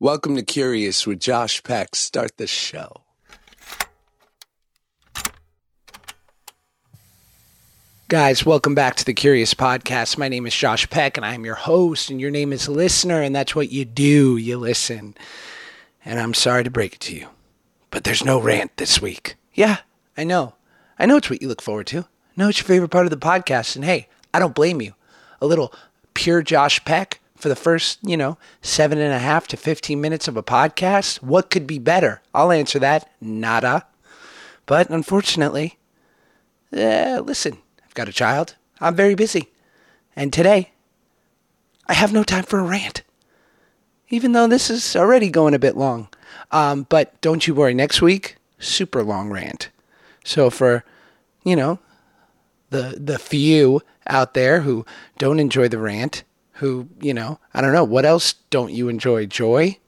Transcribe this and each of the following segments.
Welcome to Curious with Josh Peck. Start the show. Guys, welcome back to the Curious Podcast. My name is Josh Peck, and I'm your host, and your name is Listener, and that's what you do. You listen. And I'm sorry to break it to you, but there's no rant this week. Yeah, I know. I know it's what you look forward to. I know it's your favorite part of the podcast, and hey, I don't blame you. A little pure Josh Peck for the first, you know, seven and a half to 15 minutes of a podcast. What could be better? I'll answer that. Nada. But unfortunately, uh, listen, I've got a child. I'm very busy. And today, I have no time for a rant. Even though this is already going a bit long. Um, but don't you worry, next week, super long rant. So for, you know, the the few out there who don't enjoy the rant, who, you know, I don't know, what else don't you enjoy? Joy?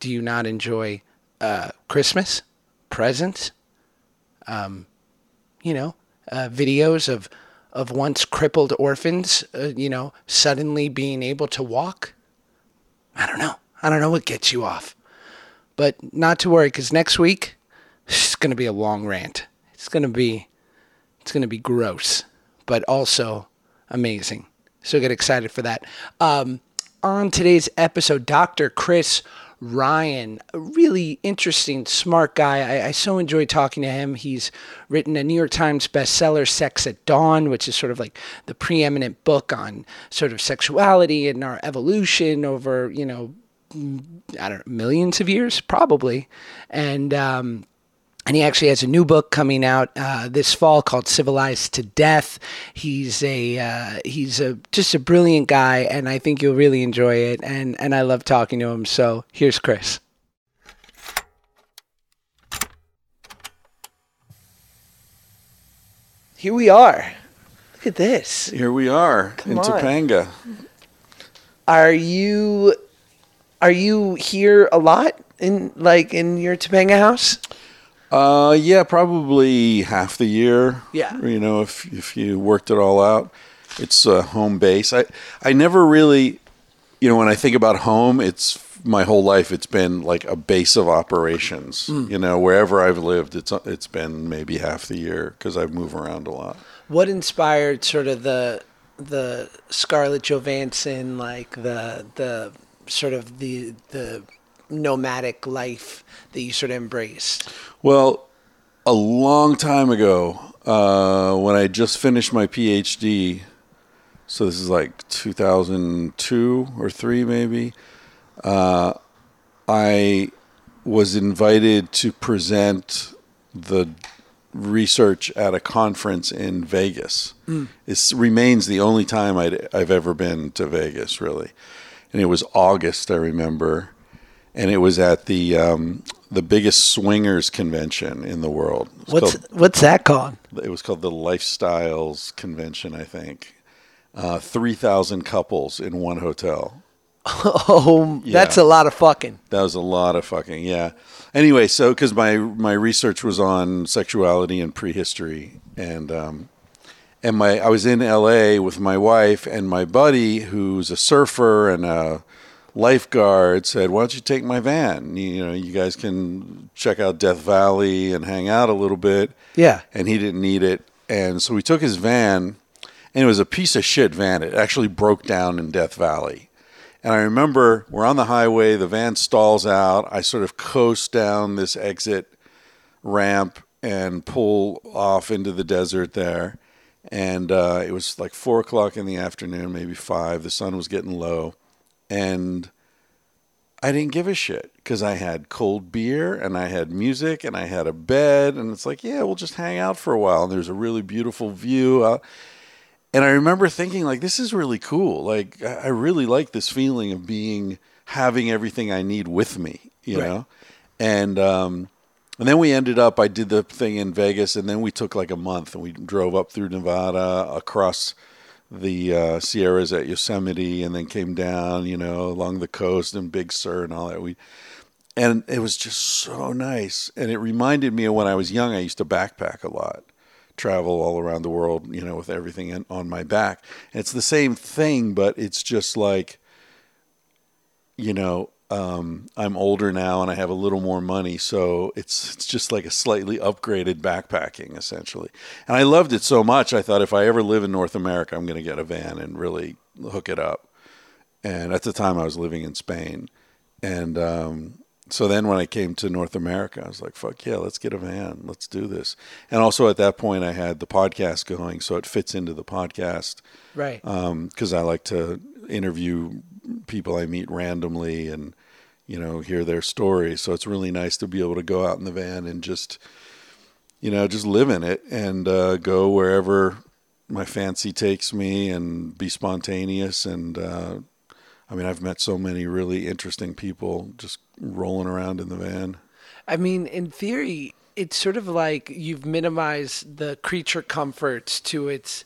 Do you not enjoy uh, Christmas? Presents? Um, you know, uh, videos of of once crippled orphans, uh, you know, suddenly being able to walk. I don't know. I don't know what gets you off, but not to worry because next week it's going to be a long rant. It's going to be it's going to be gross, but also amazing. So get excited for that. Um, on today's episode, Dr. Chris Ryan, a really interesting, smart guy. I, I, so enjoy talking to him. He's written a New York Times bestseller, Sex at Dawn, which is sort of like the preeminent book on sort of sexuality and our evolution over, you know, I don't know, millions of years, probably. And, um, and he actually has a new book coming out uh, this fall called "Civilized to Death." He's a uh, he's a just a brilliant guy, and I think you'll really enjoy it. and And I love talking to him. So here's Chris. Here we are. Look at this. Here we are Come in on. Topanga. Are you are you here a lot in like in your Topanga house? Uh, yeah, probably half the year. Yeah. You know, if if you worked it all out, it's a home base. I I never really, you know, when I think about home, it's my whole life. It's been like a base of operations. Mm. You know, wherever I've lived, it's it's been maybe half the year because I move around a lot. What inspired sort of the the Scarlett Johansson, like the the sort of the the nomadic life that you sort of embraced? Well, a long time ago, uh, when I just finished my PhD, so this is like 2002 or three maybe, uh, I was invited to present the research at a conference in Vegas. Mm. It remains the only time i have ever been to Vegas, really. And it was August, I remember and it was at the um, the biggest swingers convention in the world. What's called, what's that called? It was called the Lifestyles Convention, I think. Uh, Three thousand couples in one hotel. Oh, yeah. that's a lot of fucking. That was a lot of fucking. Yeah. Anyway, so because my my research was on sexuality and prehistory, and um, and my I was in L.A. with my wife and my buddy who's a surfer and a lifeguard said, "Why don't you take my van? You, know, you guys can check out Death Valley and hang out a little bit." Yeah. And he didn't need it, and so we took his van, and it was a piece of shit van. It actually broke down in Death Valley. And I remember we're on the highway, the van stalls out. I sort of coast down this exit ramp and pull off into the desert there. And uh, it was like four o'clock in the afternoon, maybe five. The sun was getting low and I didn't give a shit because I had cold beer and I had music and I had a bed and it's like, yeah, we'll just hang out for a while. And there's a really beautiful view. Uh, and I remember thinking, like, this is really cool. Like, I really like this feeling of being having everything I need with me, you right. know. And um, and then we ended up. I did the thing in Vegas, and then we took like a month and we drove up through Nevada across the uh, Sierras at Yosemite and then came down, you know, along the coast and Big Sur and all that. We and it was just so nice. And it reminded me of when I was young. I used to backpack a lot, travel all around the world, you know, with everything in, on my back. And it's the same thing, but it's just like, you know, um, I'm older now and I have a little more money, so it's it's just like a slightly upgraded backpacking essentially. And I loved it so much. I thought if I ever live in North America, I'm going to get a van and really hook it up. And at the time, I was living in Spain, and um, so then when I came to North America, I was like, "Fuck yeah, let's get a van, let's do this." And also at that point, I had the podcast going, so it fits into the podcast Right. because I like to interview people I meet randomly and you know hear their stories. So it's really nice to be able to go out in the van and just you know just live in it and uh, go wherever my fancy takes me and be spontaneous. And uh, I mean, I've met so many really interesting people just rolling around in the van. I mean, in theory, it's sort of like you've minimized the creature comforts to its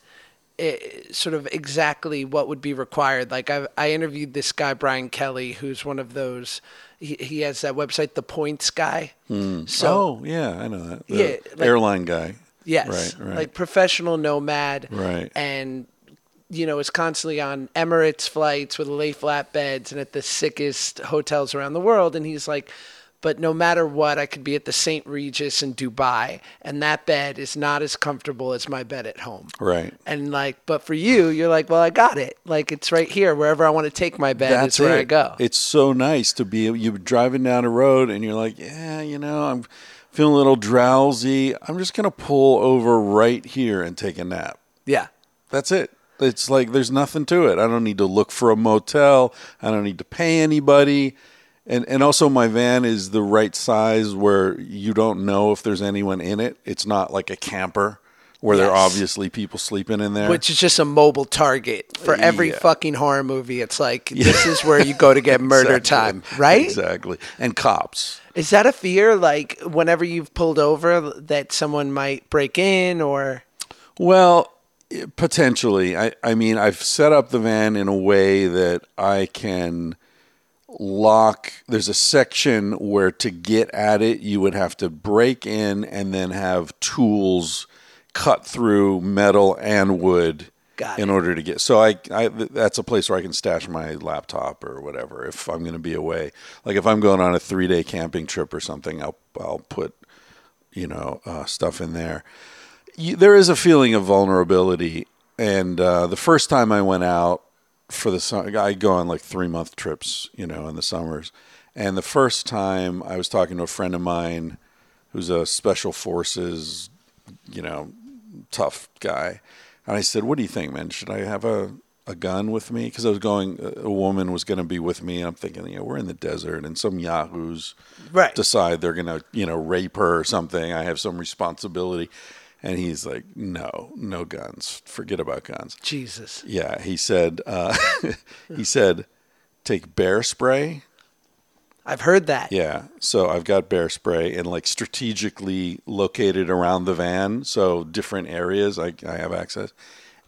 eh, sort of exactly what would be required. Like I, I interviewed this guy Brian Kelly, who's one of those. He, he has that website, The Points Guy. So oh yeah, I know that. The Yeah, like- airline guy. Yes. Right, right. Like professional nomad. Right. And you know, is constantly on Emirates flights with lay flat beds and at the sickest hotels around the world. And he's like, but no matter what, I could be at the St. Regis in Dubai, and that bed is not as comfortable as my bed at home. Right. And like, but for you, you're like, well, I got it. Like, it's right here. Wherever I want to take my bed, is where I go. It's so nice to be you're driving down a road and you're like, yeah, you know, I'm feeling a little drowsy. I'm just gonna pull over right here and take a nap. yeah. That's it. It's like there's nothing to it. I don't need to look for a motel. I don't need to pay anybody. And and also my van is the right size where you don't know if there's anyone in it. It's not like a camper where there are obviously people sleeping in there. Which is just a mobile target for every Yeah. fucking horror movie. It's like this is where you go to get murder Exactly. time, right? Exactly. And cops. Is that a fear? Like whenever you've pulled over, that someone might break in, or Well, potentially. I, I mean, I've set up the van in a way that I can lock. There's a section where to get at it, you would have to break in and then have tools cut through metal and wood Got in it. order to get. So I, I, that's a place where I can stash my laptop or whatever if I'm going to be away. Like if I'm going on a three day camping trip or something, I'll, I'll put, you know, uh, stuff in there you, there is a feeling of vulnerability. And uh, the first time I went out for the summer, I go on like three month trips, you know, in the summers. And the first time I was talking to a friend of mine who's a special forces, you know, tough guy. And I said, What do you think, man? Should I have a, a gun with me? Because I was going, a woman was going to be with me. And I'm thinking, you know, we're in the desert and some yahoos Right. decide they're going to, you know, rape her or something. I have some responsibility. And he's like, no, no guns. Forget about guns. Jesus. Yeah, he said. Uh, he said, take bear spray. I've heard that. Yeah, so I've got bear spray and like strategically located around the van, so different areas I, I have access.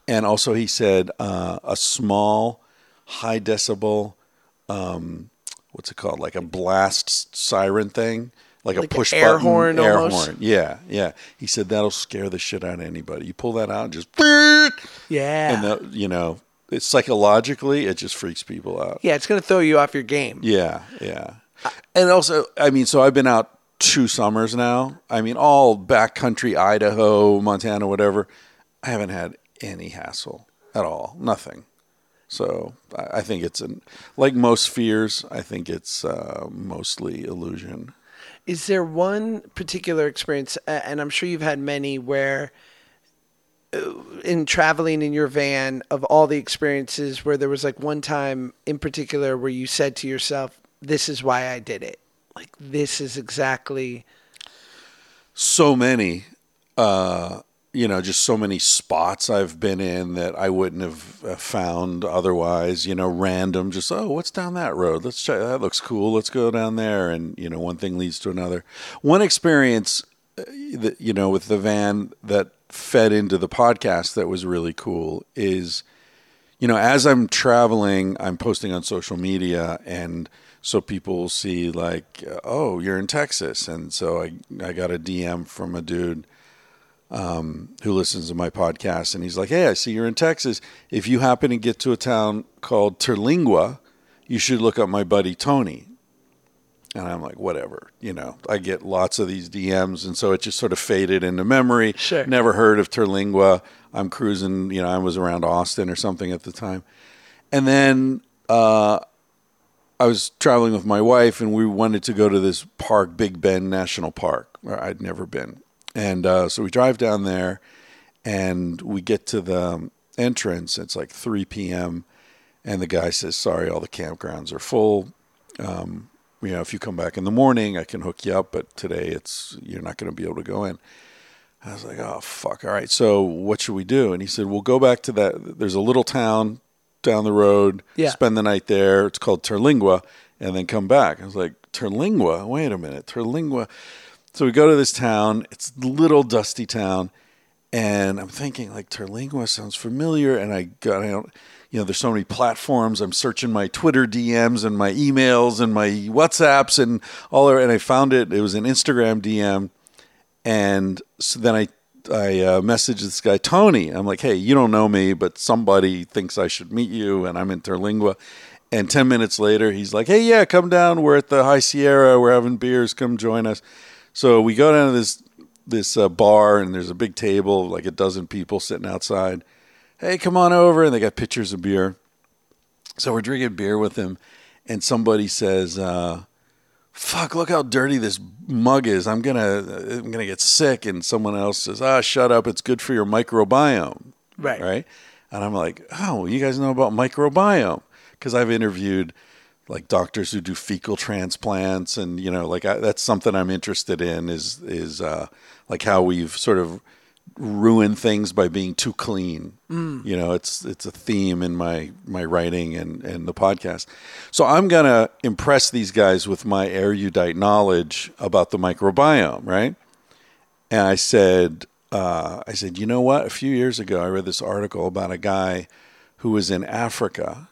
And also, he said uh, a small, high decibel, um, what's it called, like a blast siren thing, like, Like a push air button horn air almost? horn. Yeah, yeah. He said that'll scare the shit out of anybody. You pull that out, and just Yeah. and that, you know, it's psychologically it just freaks people out. yeah, it's gonna throw you off your game. Yeah, yeah. And also, I mean, so I've been out two summers now. I mean, all backcountry, Idaho, Montana, whatever. I haven't had any hassle at all. Nothing. So I think it's an like most fears. I think it's uh, mostly illusion. Is there one particular experience, and I'm sure you've had many, where uh, in traveling in your van, of all the experiences, where there was like one time in particular where you said to yourself, "This is why I did it." Like this is exactly so many uh you know just so many spots i've been in that i wouldn't have uh, found otherwise you know random just oh what's down that road? Let's check that looks cool let's go down there and you know one thing leads to another. One experience uh, that you know with the van that fed into the podcast that was really cool is you know, as I'm traveling, I'm posting on social media, and so people see like, oh, you're in Texas, and so I I got a DM from a dude um, who listens to my podcast, and he's like, hey, I see you're in Texas. If you happen to get to a town called Terlingua, you should look up my buddy Tony. And I'm like, whatever, you know, I get lots of these DMs. And so it just sort of faded into memory. Sure. Never heard of Terlingua. I'm cruising, you know, I was around Austin or something at the time. And then uh, I was traveling with my wife and we wanted to go to this park, Big Bend National Park, where I'd never been. And uh, so we drive down there and we get to the entrance. It's like 3 p.m. And the guy says, Sorry, all the campgrounds are full. Um, you know, if you come back in the morning, I can hook you up, but today it's you're not going to be able to go in. I was like, oh fuck, all right. So what should we do? And he said, we'll go back to that. There's a little town down the road. Yeah. Spend the night there. It's called Terlingua, and then come back. I was like, Terlingua. Wait a minute, Terlingua. So we go to this town. It's a little dusty town, and I'm thinking like Terlingua sounds familiar, and I got I don't. You know, there's so many platforms. I'm searching my Twitter DMs and my emails and my WhatsApps and all. That, And I found it. It was an Instagram DM, and so then I I uh, messaged this guy Tony. I'm like, hey, you don't know me, but somebody thinks I should meet you, and I'm in Terlingua. And ten minutes later, he's like, hey, yeah, come down. We're at the High Sierra. We're having beers. Come join us. So we go down to this this uh, bar, and there's a big table, like a dozen people sitting outside. Hey, come on over, and they got pitchers of beer. So we're drinking beer with him, and somebody says, uh, "Fuck! Look how dirty this mug is. I'm gonna, I'm gonna get sick." And someone else says, "Ah, shut up! It's good for your microbiome." Right. Right. And I'm like, "Oh, you guys know about microbiome?" Because I've interviewed like doctors who do fecal transplants, and you know, like I, that's something I'm interested in. Is is uh, like how we've sort of ruined things by being too clean. You know, it's it's a theme in my my writing and and the podcast. So I'm gonna impress these guys with my erudite knowledge about the microbiome, right? And I said, uh, I said, you know what? A few years ago, I read this article about a guy who was in Africa,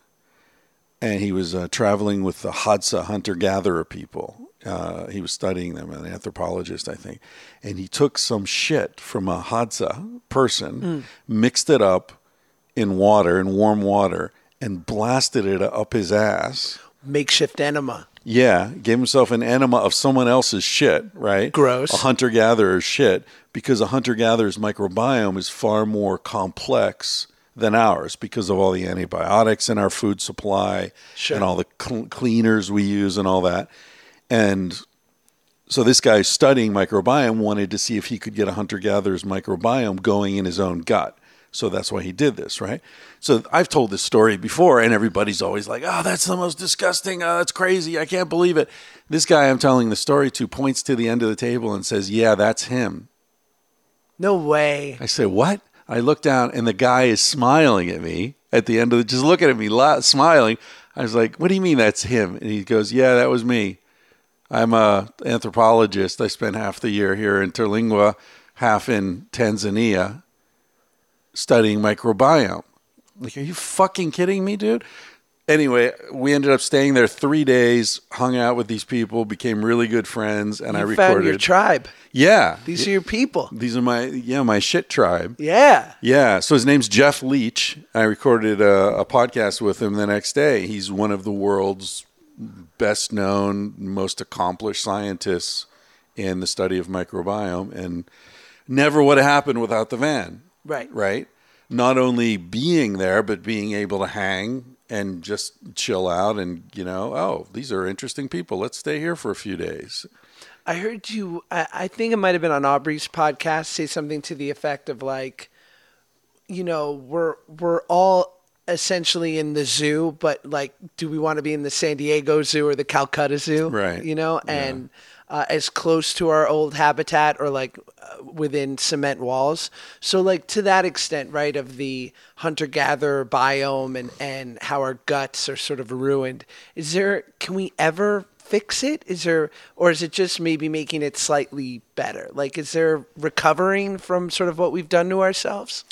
and he was uh, traveling with the Hadza hunter-gatherer people. Uh, he was studying them, an anthropologist, I think, and he took some shit from a Hadza person, mixed it up in water, in warm water, and blasted it up his ass. Makeshift enema. Yeah, gave himself an enema of someone else's shit, right? Gross. A hunter gatherer's shit, because a hunter gatherer's microbiome is far more complex than ours because of all the antibiotics in our food supply Sure. and all the cl- cleaners we use and all that. And so this guy studying microbiome wanted to see if he could get a hunter gatherer's microbiome going in his own gut. So that's why he did this, right? So I've told this story before, and everybody's always like, "Oh, that's the most disgusting. Oh, that's crazy. I can't believe it." This guy I'm telling the story to points to the end of the table and says, "Yeah, that's him." No way. I say, "What?" I look down, and the guy is smiling at me at the end of the, just looking at me, smiling. I was like, "What do you mean that's him?" And he goes, "Yeah, that was me. I'm a anthropologist. I spent half the year here in Terlingua, half in Tanzania, studying microbiome." Like, are you fucking kidding me, dude? Anyway, we ended up staying there three days, hung out with these people, became really good friends, and I You recorded. found your tribe. yeah, These are your people. these are my yeah my shit tribe. Yeah. Yeah, so his name's Jeff Leach. I recorded a, a podcast with him the next day. He's one of the world's best known, most accomplished scientists in the study of microbiome, and never would have happened without the van. Right. Right. Not only being there, but being able to hang and just chill out and you know, oh, these are interesting people. Let's stay here for a few days. I heard you. I, I think it might have been on Aubrey's podcast. Say something to the effect of like, you know, we're we're all essentially in the zoo, but like, do we want to be in the San Diego Zoo or the Calcutta Zoo? Right. You know, and uh, as close to our old habitat or like uh, within cement walls. So like to that extent, right, of the hunter gatherer biome and and how our guts are sort of ruined. Is there? Can we ever? fix it? Is there, or is it just maybe making it slightly better? Like, is there recovering from sort of what we've done to ourselves?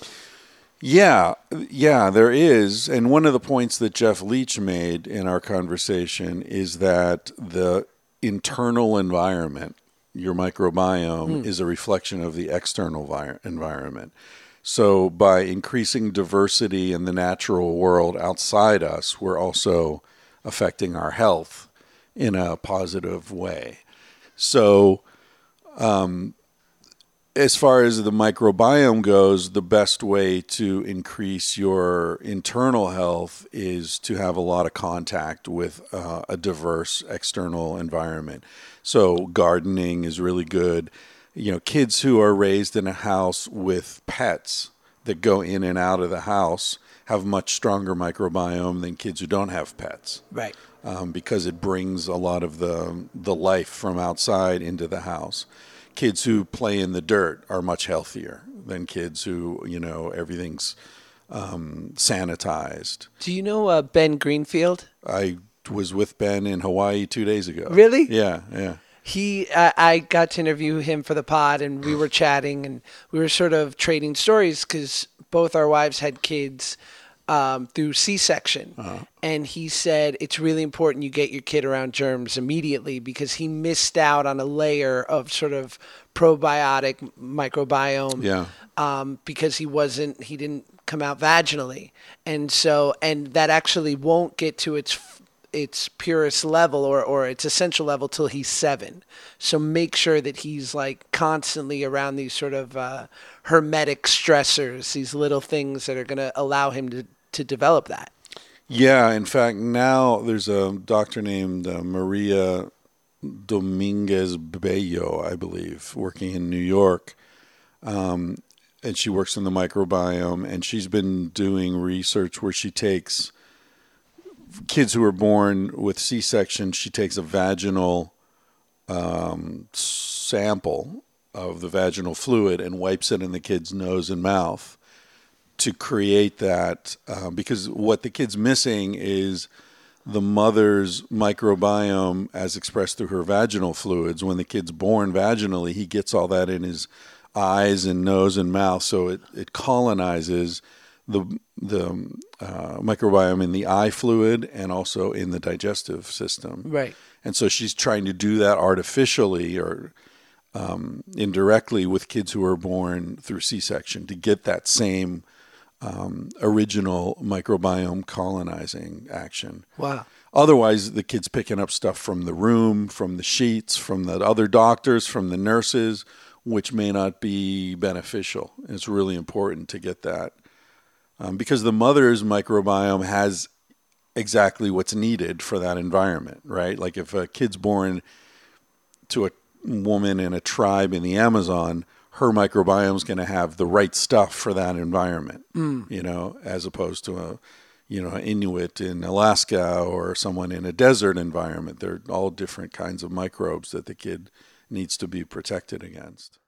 Yeah, yeah, there is. And one of the points that Jeff Leach made in our conversation is that the internal environment, your microbiome, is a reflection of the external vi- environment. So by increasing diversity in the natural world outside us, we're also affecting our health in a positive way. So, um, as far as the microbiome goes, the best way to increase your internal health is to have a lot of contact with uh, a diverse external environment. So, gardening is really good. You know, kids who are raised in a house with pets that go in and out of the house have much stronger microbiome than kids who don't have pets. Right. Um, because it brings a lot of the the life from outside into the house. Kids who play in the dirt are much healthier than kids who you know everything's um, sanitized. Do you know uh, Ben Greenfield? I was with Ben in Hawaii two days ago. Really? Yeah, yeah. he I, I got to interview him for the pod and we were chatting and we were sort of trading stories because both our wives had kids um, through c-section. And he said it's really important you get your kid around germs immediately because he missed out on a layer of sort of probiotic microbiome Yeah. um, because he wasn't he didn't come out vaginally. And so and that actually won't get to its its purest level or, or its essential level till he's seven. So make sure that he's like constantly around these sort of uh, hormetic stressors these little things that are going to allow him to, to develop that Yeah, in fact, now there's a doctor named uh, Maria Dominguez Bello, I believe, working in New York. Um, and she works in the microbiome, and she's been doing research where she takes kids who are born with C section, she takes a vaginal um, sample of the vaginal fluid and wipes it in the kid's nose and mouth to create that uh, because what the kid's missing is the mother's microbiome as expressed through her vaginal fluids. When the kid's born vaginally, he gets all that in his eyes and nose and mouth, so it, it colonizes the the uh, microbiome in the eye fluid and also in the digestive system. right And so she's trying to do that artificially or um, indirectly with kids who are born through C-section to get that same um, original microbiome colonizing action. wow Otherwise, the kid's picking up stuff from the room, from the sheets, from the other doctors, from the nurses, which may not be beneficial. And it's really important to get that um, because the mother's microbiome has exactly what's needed for that environment, right? Like if a kid's born to a woman in a tribe in the Amazon, her microbiome is going to have the right stuff for that environment, hmm. you know, as opposed to a, you know, an Inuit in Alaska or someone in a desert environment. They're all different kinds of microbes that the kid needs to be protected against.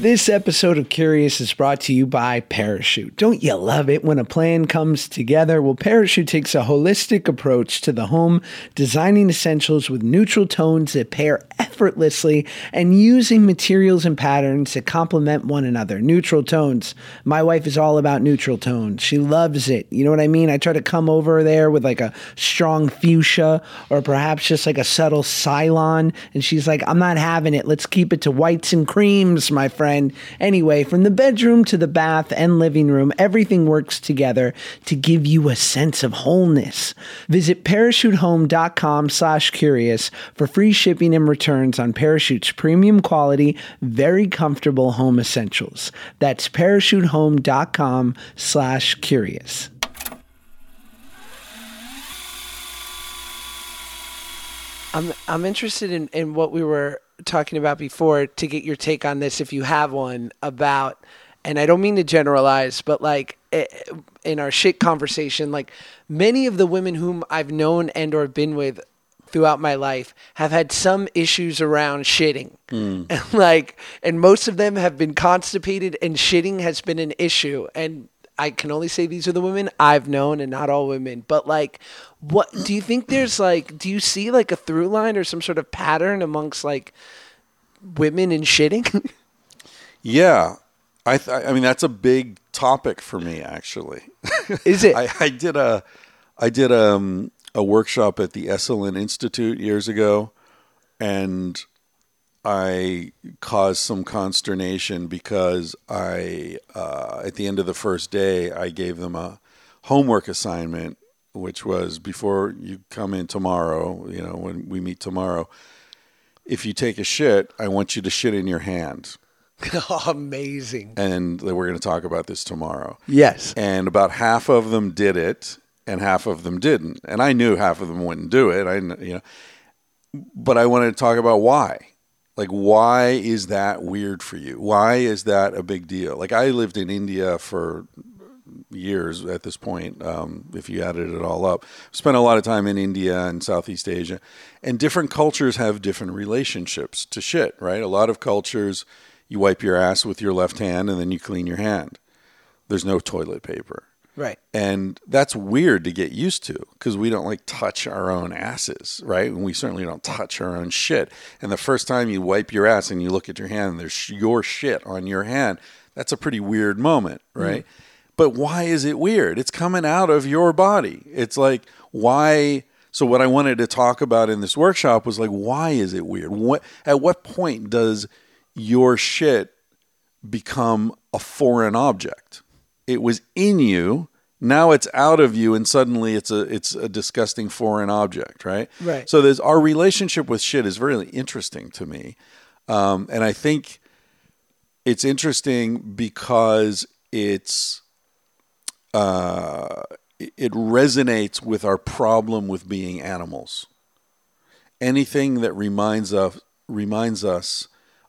This episode of Curious is brought to you by Parachute. Don't you love it when a plan comes together? Well, Parachute takes a holistic approach to the home, designing essentials with neutral tones that pair effortlessly and using materials and patterns that complement one another. Neutral tones. My wife is all about neutral tones. She loves it. You know what I mean? I try to come over there with like a strong fuchsia or perhaps just like a subtle Cylon, and she's like, I'm not having it. Let's keep it to whites and creams, my friend. Anyway, from the bedroom to the bath and living room, everything works together to give you a sense of wholeness. Visit parachutehome.com slash curious for free shipping and returns on Parachute's premium quality, very comfortable home essentials. That's parachutehome.com slash curious. I'm I'm interested in, in what we were talking about before to get your take on this if you have one about and I don't mean to generalize but like eh, in our shit conversation like many of the women whom I've known and or been with throughout my life have had some issues around shitting. And like and most of them have been constipated and shitting has been an issue. And I can only say these are the women I've known and not all women. But like, what do you think there's like, do you see like a through line or some sort of pattern amongst like women and shitting? Yeah, I th- I mean that's a big topic for me actually. Is it? I, I did a I did um, a workshop at the Esalen Institute years ago, and I caused some consternation because I uh, at the end of the first day I gave them a homework assignment, which was before you come in tomorrow, you know, when we meet tomorrow, if you take a shit, I want you to shit in your hand. Amazing. And we're going to talk about this tomorrow. Yes. And about half of them did it and half of them didn't. And I knew half of them wouldn't do it. I, you know, but I wanted to talk about why. Like, why is that weird for you? Why is that a big deal? Like, I lived in India for years at this point, um, if you added it all up. Spent a lot of time in India and Southeast Asia, and different cultures have different relationships to shit, right? A lot of cultures, you wipe your ass with your left hand and then you clean your hand. There's no toilet paper. Right. And that's weird to get used to because we don't like touch our own asses, right? And we certainly don't touch our own shit. And the first time you wipe your ass and you look at your hand and there's your shit on your hand, that's a pretty weird moment, right? Mm. But why is it weird? It's coming out of your body. It's like, why? So, what I wanted to talk about in this workshop was like, why is it weird? What, at what point does your shit become a foreign object? It was in you. Now it's out of you, and suddenly it's a it's a disgusting foreign object, right? Right. So there's our relationship with shit is really interesting to me, um, and I think it's interesting because it's uh, it resonates with our problem with being animals. Anything that reminds us reminds us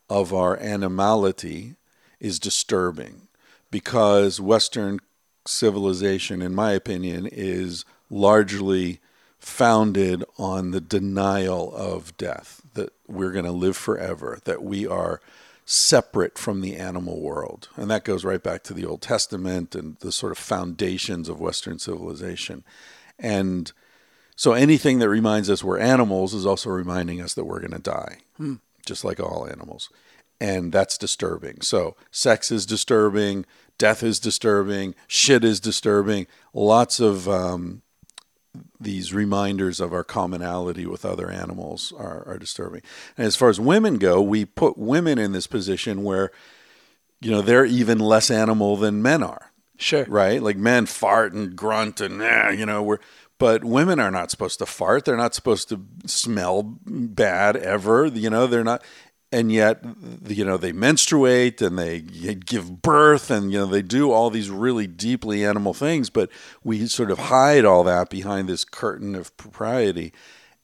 of our animality is disturbing because Western civilization, in my opinion, is largely founded on the denial of death, that we're going to live forever, that we are separate from the animal world. And that goes right back to the Old Testament and the sort of foundations of Western civilization. And so anything that reminds us we're animals is also reminding us that we're going to die, hmm. just like all animals. And that's disturbing. So sex is disturbing, death is disturbing, shit is disturbing. Lots of um, these reminders of our commonality with other animals are, are disturbing. And as far as women go, we put women in this position where, you know, they're even less animal than men are. Sure. Right? Like men fart and grunt and, eh, you know, we're, but women are not supposed to fart. They're not supposed to smell bad ever. You know, they're not and yet you know they menstruate and they give birth and you know they do all these really deeply animal things but we sort of hide all that behind this curtain of propriety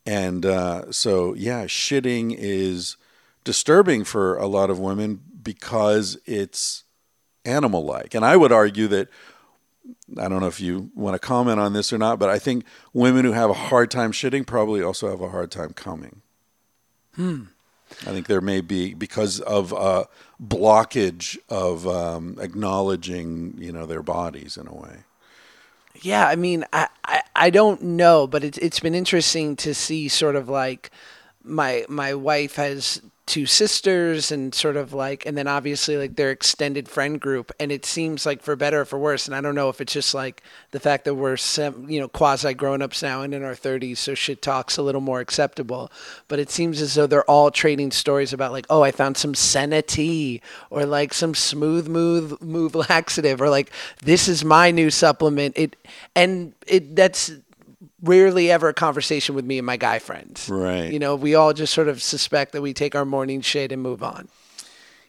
and uh, so yeah shitting is disturbing for a lot of women because it's animal like and i would argue that I don't know if you want to comment on this or not, but I think women who have a hard time shitting probably also have a hard time coming. Hmm. I think there may be because of a blockage of um, acknowledging, you know, their bodies in a way. Yeah, I mean, I, I, I don't know, but it's it's been interesting to see sort of like my my wife has two sisters and sort of like and then obviously like their extended friend group and it seems like for better or for worse and i don't know if it's just like the fact that we're sem- you know quasi grown-ups now and in our 30s so shit talks a little more acceptable but it seems as though they're all trading stories about like oh i found some senna tea or like some smooth move move laxative or like this is my new supplement. It and it that's rarely ever a conversation with me and my guy friends. Right. You know, we all just sort of suspect that we take our morning shit and move on.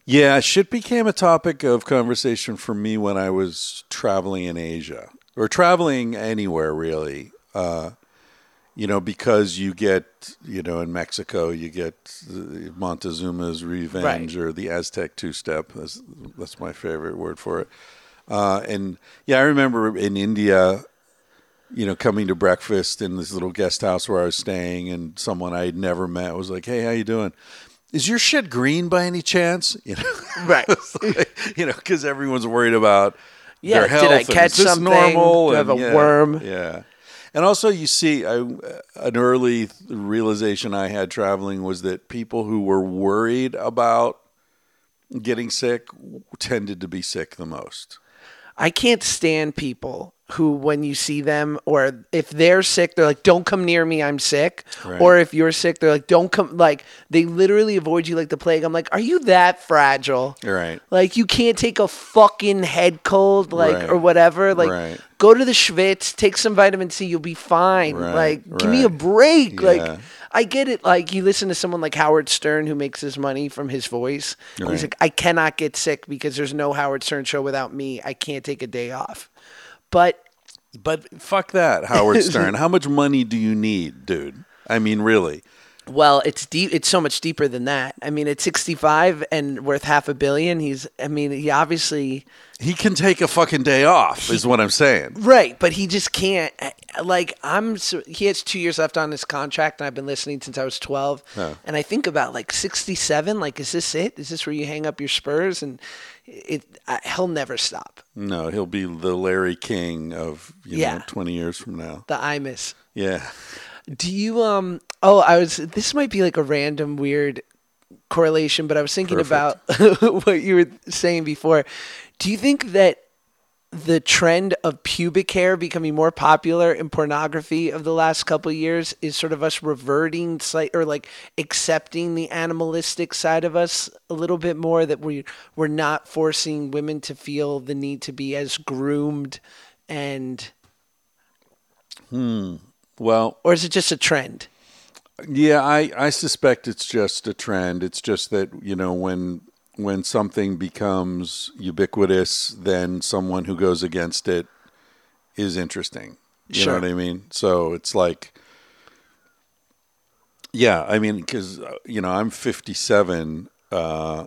Yeah, shit became a topic of conversation for me when I was traveling in Asia or traveling anywhere really. Uh, you know, because you get, you know, in Mexico, you get Montezuma's Revenge right. or the Aztec two step. That's, that's my favorite word for it. Uh, and yeah, I remember in India, you know, coming to breakfast in this little guest house where I was staying, and someone I had never met was like, "Hey, how you doing?" Is your shit green by any chance? You know, right? like, you know, because everyone's worried about yeah, their health. Did I catch something? Normal? Do I have a yeah, worm? Yeah. And also, you see, I, an early realization I had traveling was that people who were worried about getting sick tended to be sick the most. I can't stand people who when you see them or if they're sick they're like don't come near me i'm sick right. or if you're sick they're like don't come like they literally avoid you like the plague i'm like are you that fragile right like you can't take a fucking head cold like right. or whatever like right. go to the Schwitz, take some vitamin C, you'll be fine. Like, give me a break. Yeah. Like, I get it. Like, you listen to someone like Howard Stern who makes his money from his voice. He's like, I cannot get sick because there's no Howard Stern show without me. I can't take a day off. But But fuck that, Howard Stern. How much money do you need, dude? I mean, really. Well, it's deep. It's so much deeper than that. I mean, at 65 and worth half a billion, he's. I mean, he obviously He can take a fucking day off, is what I'm saying. right, but he just can't. Like I'm. So, he has two years left on his contract, and I've been listening since I was 12. Oh. And I think about like 67. Like, is this it? Is this where you hang up your spurs? And it. I, he'll never stop. No, he'll be the Larry King of you Yeah. know 20 years from now. The Imus. Yeah. Do you um oh I was this might be like a random weird correlation, but I was thinking Perfect. about what you were saying before. Do you think that the trend of pubic hair becoming more popular in pornography of the last couple of years is sort of us reverting slight or like accepting the animalistic side of us a little bit more that we we're not forcing women to feel the need to be as groomed and hmm Well, or is it just a trend? Yeah, I, I suspect it's just a trend. It's just that, you know, when when something becomes ubiquitous, then someone who goes against it is interesting. You Sure. know what I mean? So it's like Yeah, I mean cuz you know, I'm 57 uh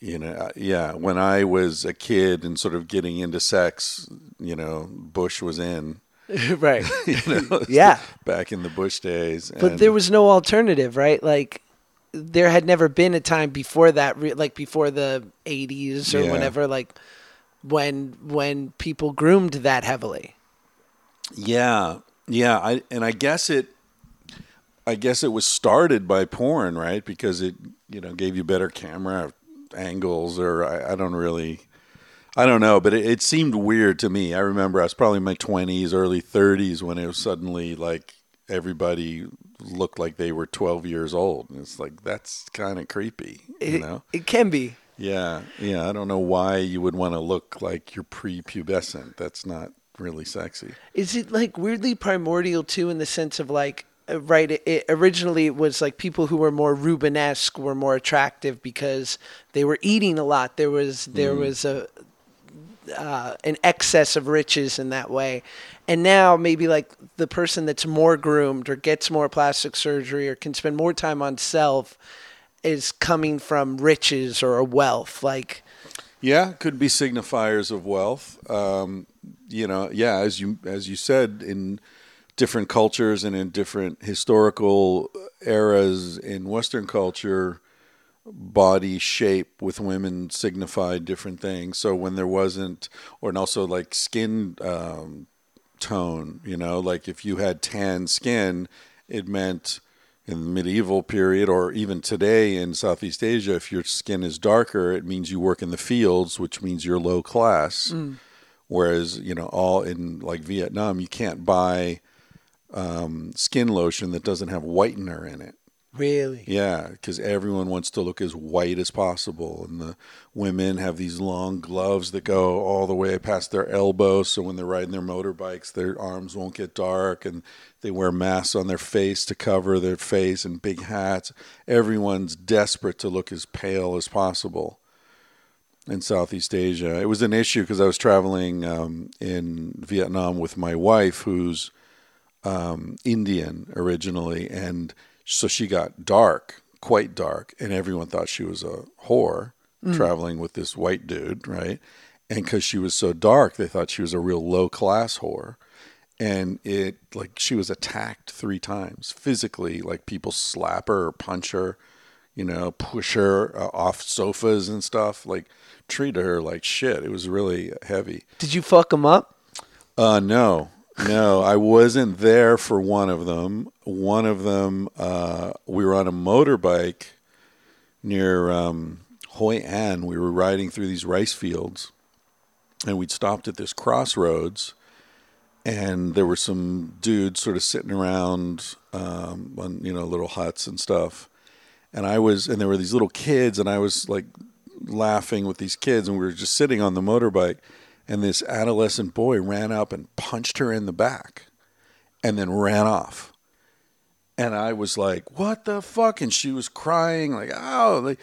you know, uh, yeah, when I was a kid and sort of getting into sex, you know, Bush was in, right. you know, Yeah. back in the Bush days. But and- there was no alternative, right? Like there had never been a time before that, re- like before the '80s or Yeah. whenever, like when when people groomed that heavily. Yeah, yeah. I and I guess it, I guess it was started by porn, right? Because it, you know, gave you better camera angles, or I, I don't really, I don't know, but it, it seemed weird to me. I remember I was probably in my twenties, early thirties when it was suddenly like everybody looked like they were twelve years old, and it's like that's kind of creepy, you It, know? it can be. Yeah, yeah. I don't know why you would want to look like you're prepubescent. That's not really sexy. Is it like weirdly primordial too, in the sense of like, uh, right? It, originally it was like people who were more Rubenesque were more attractive because they were eating a lot. There was there was a uh, an excess of riches in that way. And now maybe like the person that's more groomed or gets more plastic surgery or can spend more time on self is coming from riches or a wealth. Like, Yeah, could be signifiers of wealth. Um, you know, yeah, as you as you said, in different cultures and in different historical eras in Western culture, body shape with women signified different things. So when there wasn't, or and also like skin um, tone, you know, like if you had tan skin, it meant in the medieval period or even today in Southeast Asia, if your skin is darker, it means you work in the fields, which means you're low class. Whereas, you know, all in like Vietnam, you can't buy um, skin lotion that doesn't have whitener in it. Really? Yeah, because everyone wants to look as white as possible, and the women have these long gloves that go all the way past their elbows, so when they're riding their motorbikes, their arms won't get dark, and they wear masks on their face to cover their face and big hats. Everyone's desperate to look as pale as possible in Southeast Asia. It was an issue because I was traveling um, in Vietnam with my wife, who's um, Indian originally, and so she got dark, quite dark, and everyone thought she was a whore traveling with this white dude, right? And because she was so dark, they thought she was a real low class whore. And it like she was attacked three times physically, like people slap her or punch her, you know, push her uh, off sofas and stuff, like treat her like shit. It was really heavy. Did you fuck them up? Uh, no, no, I wasn't there for one of them. One of them, uh, we were on a motorbike near um, Hoi An. We were riding through these rice fields, and we'd stopped at this crossroads, and there were some dudes sort of sitting around um, on you know little huts and stuff. And I was, and there were these little kids, and I was like laughing with these kids, and we were just sitting on the motorbike. And this adolescent boy ran up and punched her in the back and then ran off. And I was like, "What the fuck?" And she was crying like, "Oh!" Like,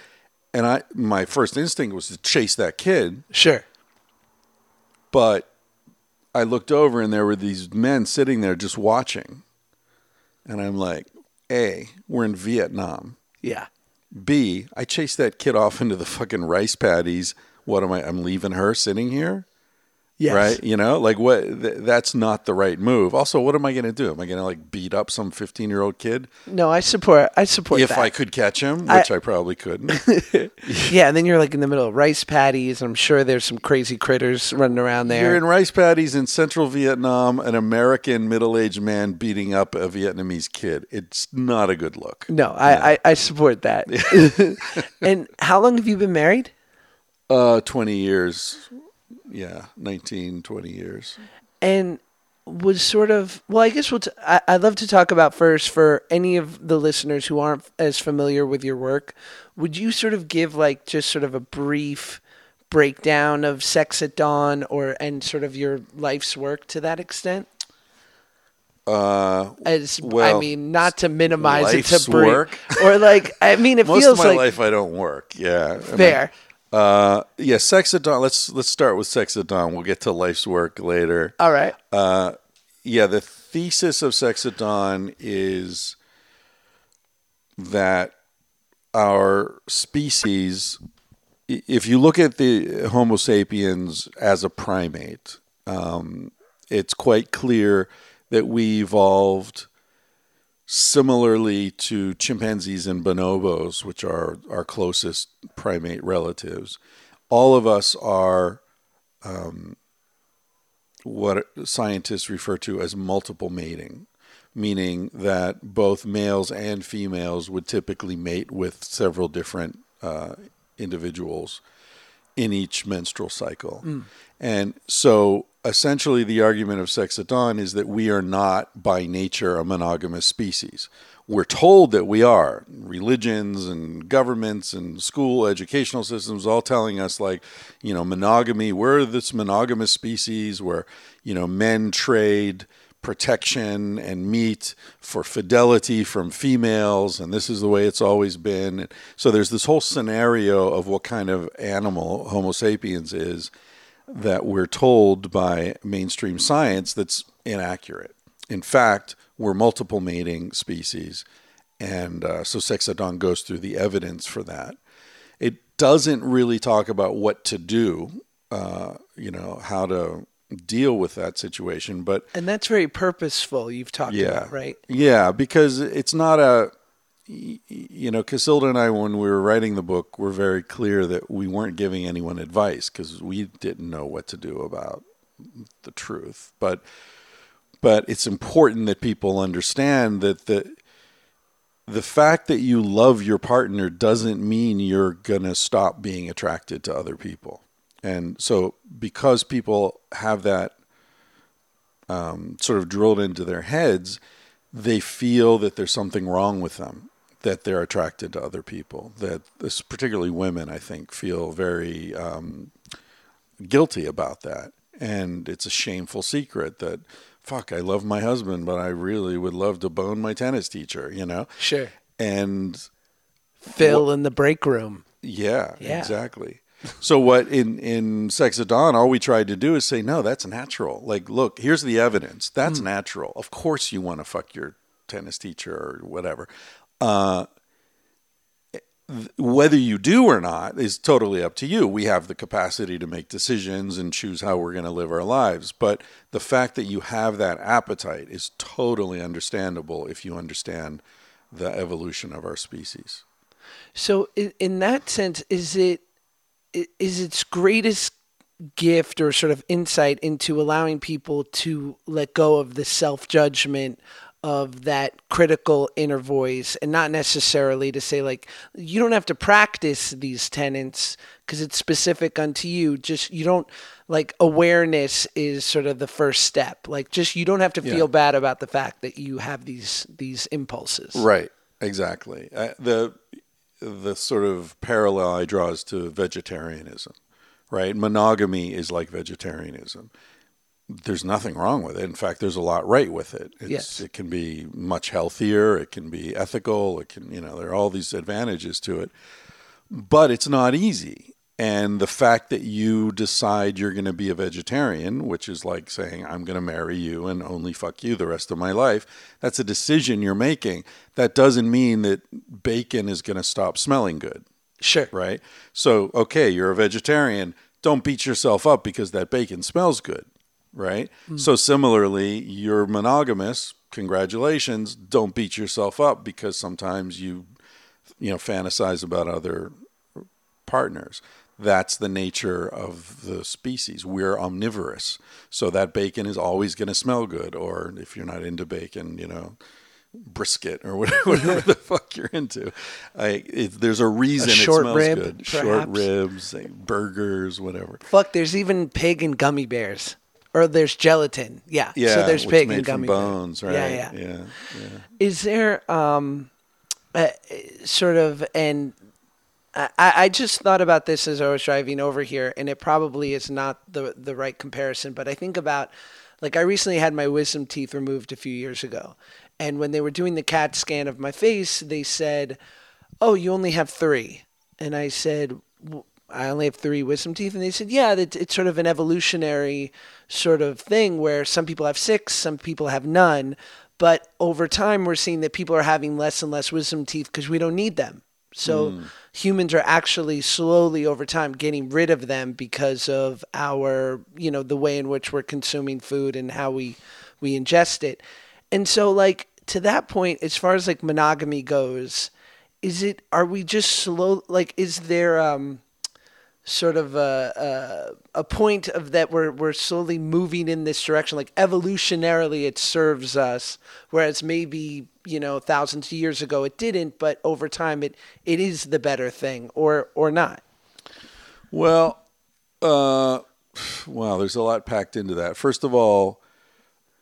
and I, my first instinct was to chase that kid, Sure. but I looked over and there were these men sitting there just watching, and I'm like, "A, we're in Vietnam. Yeah. B, I chased that kid off into the fucking rice paddies. What am I? I'm leaving her sitting here." Yes. right? You know, like what? Th- that's not the right move. Also, what am I going to do? Am I going to like beat up some 15 year old kid No, I support. I support if that. I could catch him, which I, probably couldn't? yeah, and then you're like in the middle of rice paddies. I'm sure there's some crazy critters running around there. You're in rice paddies in central Vietnam, an American middle aged man beating up a Vietnamese kid. It's not a good look. no, I, I, I support that. and how long have you been married? Uh, 20 years. Yeah, 19, 20 years. and was sort of well i guess we'll t- I, i'd love to talk about first for any of the listeners who aren't as familiar with your work would you sort of give like just sort of a brief breakdown of sex at dawn or and sort of your life's work to that extent Uh, as i mean not to minimize it to work? or like i mean it most feels of my like life I don't work. Yeah. Fair Uh, yeah, Sex at Dawn. Let's let's start with Sex at Dawn. We'll get to life's work later. all right Uh, yeah, the thesis of Sex at Dawn is that our species, if you look at the Homo sapiens as a primate, um, it's quite clear that we evolved similarly to chimpanzees and bonobos, which are our closest primate relatives. All of us are what scientists refer to as multiple mating, meaning that both males and females would typically mate with several different uh, individuals in each menstrual cycle. Mm. And so essentially, the argument of sex at dawn is that we are not by nature a monogamous species. We're told that we are. Religions and governments and school educational systems all telling us, like, you know, monogamy, we're this monogamous species where, you know, men trade protection and meat for fidelity from females, and this is the way it's always been. So there's this whole scenario of what kind of animal Homo sapiens is that we're told by mainstream science that's inaccurate. In fact, we're multiple mating species, and uh, so Sex at Dawn goes through the evidence for that. It doesn't really talk about what to do, uh, you know, how to deal with that situation, but and that's very purposeful you've talked yeah, about right Yeah, because it's not a you know, Cacilda and I, when we were writing the book, were very clear that we weren't giving anyone advice because we didn't know what to do about the truth. But, but it's important that people understand that the, the fact that you love your partner doesn't mean you're gonna stop being attracted to other people. And so, because people have that um, sort of drilled into their heads, they feel that there's something wrong with them, that they're attracted to other people. That this, particularly women, I think, feel very um, guilty about that, and it's a shameful secret that. Fuck, I love my husband, but I really would love to bone my tennis teacher, you know? sure And phil in the break room yeah, Yeah. exactly. So what in in Sex at Dawn, all we tried to do is say, no, that's natural. Like, look, here's the evidence. That's natural. Of course, you want to fuck your tennis teacher or whatever. Uh, whether you do or not is totally up to you. We have the capacity to make decisions and choose how we're going to live our lives. But the fact that you have that appetite is totally understandable if you understand the evolution of our species. So in, in that sense, is it is its greatest gift or sort of insight into allowing people to let go of the self judgment of that critical inner voice and not necessarily to say like you don't have to practice these tenets because it's specific unto you just you don't like awareness is sort of the first step like just you don't have to feel bad about the fact that you have these these impulses Right. Exactly. Uh, the the sort of parallel I draw is to vegetarianism, right? Monogamy is like vegetarianism. There's nothing wrong with it. In fact, there's a lot right with it. It's, Yes. It can be much healthier. It can be ethical. It can, you know, there are all these advantages to it. But it's not easy. And the fact that you decide you're going to be a vegetarian, which is like saying, I'm going to marry you and only fuck you the rest of my life, that's a decision you're making. That doesn't mean that bacon is going to stop smelling good Sure. right? So, okay, you're a vegetarian. Don't beat yourself up because that bacon smells good, right? Hmm. So, similarly, you're monogamous. Congratulations. Don't beat yourself up because sometimes you, you know, fantasize about other partners. That's the nature of the species. We're omnivorous. So that bacon is always going to smell good. Or if you're not into bacon, you know, brisket or whatever, whatever the fuck you're into. I, it, there's a reason short it smells rib, good. Short ribs, eh, burgers, whatever. Fuck, there's even pig and gummy bears. Or there's gelatin. Yeah. Yeah, so there's pig and gummy bear. bones, right? Yeah, yeah. yeah, yeah. Is there um, uh, sort of and I, I just thought about this as I was driving over here, and it probably is not the the right comparison. But I think about like I recently had my wisdom teeth removed a few years ago, and when they were doing the CAT scan of my face, they said, "Oh, you only have three. and I said. I only have three wisdom teeth, and they said, "Yeah, it's sort of an evolutionary sort of thing where some people have six, some people have none, but over time we're seeing that people are having less and less wisdom teeth because we don't need them. So humans are actually slowly over time getting rid of them because of our, you know, the way in which we're consuming food and how we we ingest it. And so like to that point as far as like monogamy goes, is it are we just slow like is there um sort of a, a, a point of that we're, we're slowly moving in this direction like evolutionarily it serves us whereas maybe you know thousands of years ago it didn't but over time it, it is the better thing or or not. Well, uh, wow, there's a lot packed into that. First of all,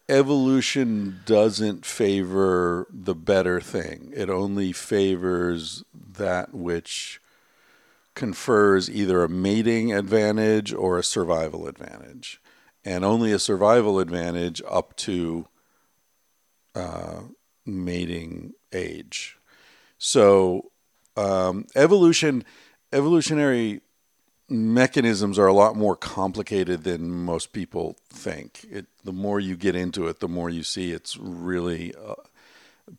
evolution doesn't favor the better thing, it only favors that which confers either a mating advantage or a survival advantage, and only a survival advantage up to uh, mating age. So, um, evolution, evolutionary mechanisms are a lot more complicated than most people think. It, the more you get into it, the more you see it's really uh,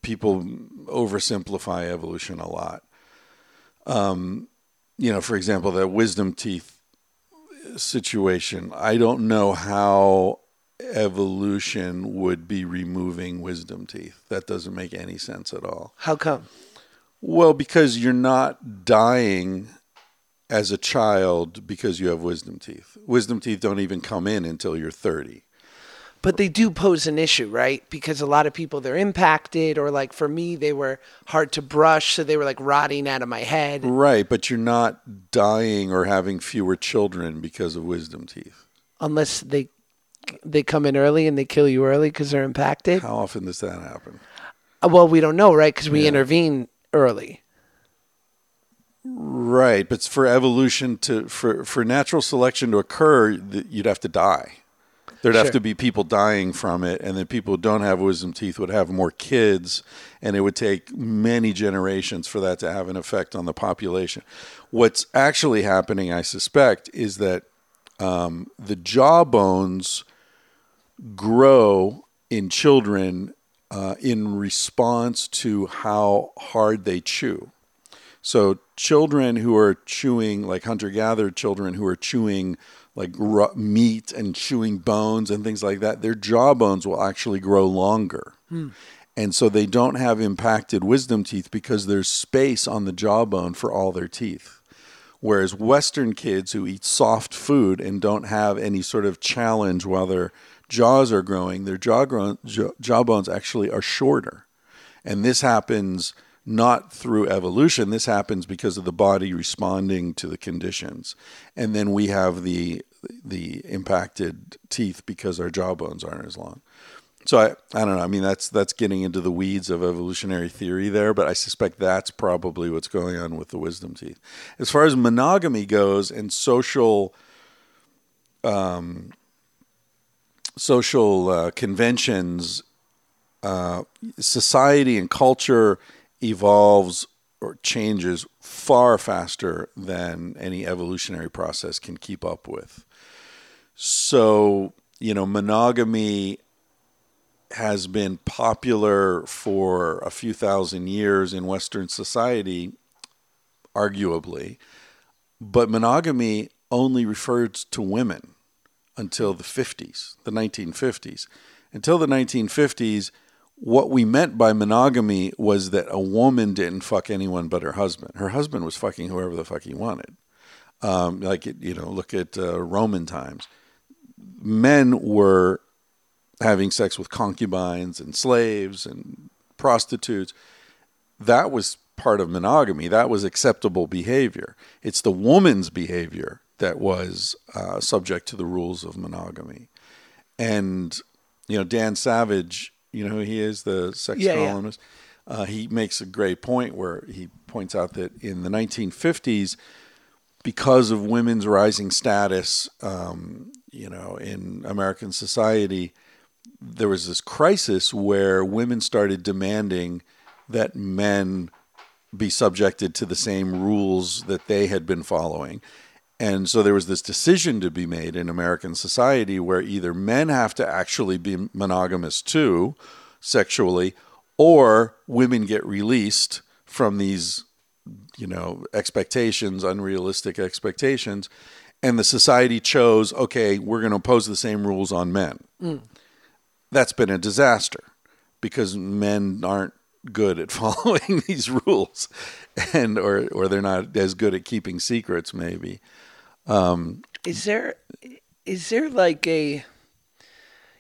people oversimplify evolution a lot. Um, you know, for example, that wisdom teeth situation. I don't know how evolution would be removing wisdom teeth. That doesn't make any sense at all. how come Well, because you're not dying as a child because you have wisdom teeth. Wisdom teeth don't even come in until you're 30. but they do pose an issue right because a lot of people they're impacted or like for me they were hard to brush so they were like rotting out of my head Right, but you're not dying or having fewer children because of wisdom teeth. unless they they come in early and they kill you early because they're impacted How often does that happen? Uh, well we don't know right because we Yeah. intervene early Right, but for evolution to for for natural selection to occur, you'd have to die. There'd have to be people dying from it, and then people who don't have wisdom teeth would have more kids, and it would take many generations for that to have an effect on the population. What's actually happening, I suspect, is that um, the jaw bones grow in children uh, in response to how hard they chew. So children who are chewing, like hunter-gatherer children who are chewing like meat and chewing bones and things like that, their jaw bones will actually grow longer. And so they don't have impacted wisdom teeth because there's space on the jawbone for all their teeth. Whereas Western kids who eat soft food and don't have any sort of challenge while their jaws are growing, their jaw grown, jaw, jawbones actually are shorter. And this happens not through evolution. This happens because of the body responding to the conditions. And then we have the the impacted teeth because our jawbones aren't as long. So I, I don't know. I mean, that's that's getting into the weeds of evolutionary theory there, but I suspect that's probably what's going on with the wisdom teeth. As far as monogamy goes and social um, social uh, conventions, uh, society and culture evolves or changes far faster than any evolutionary process can keep up with. So, you know, monogamy has been popular for a few thousand years in Western society, arguably, but monogamy only referred to women until the 50s, the 1950s. Until the 1950s, what we meant by monogamy was that a woman didn't fuck anyone but her husband. Her husband was fucking whoever the fuck he wanted. Um, like, it, you know, look at uh, Roman times. Men were having sex with concubines and slaves and prostitutes. That was part of monogamy. That was acceptable behavior. It's the woman's behavior that was uh, subject to the rules of monogamy. And, you know, Dan Savage, you know who he is, the sex Yeah, yeah. columnist? Uh, he makes a great point where he points out that in the 1950s, because of women's rising status, um, you know, in American society, there was this crisis where women started demanding that men be subjected to the same rules that they had been following. And so there was this decision to be made in American society where either men have to actually be monogamous too, sexually, or women get released from these, you know, expectations, unrealistic expectations. And the society chose, okay, we're going to impose the same rules on men. Mm. That's been a disaster because men aren't good at following these rules and or or they're not as good at keeping secrets maybe is there is there like a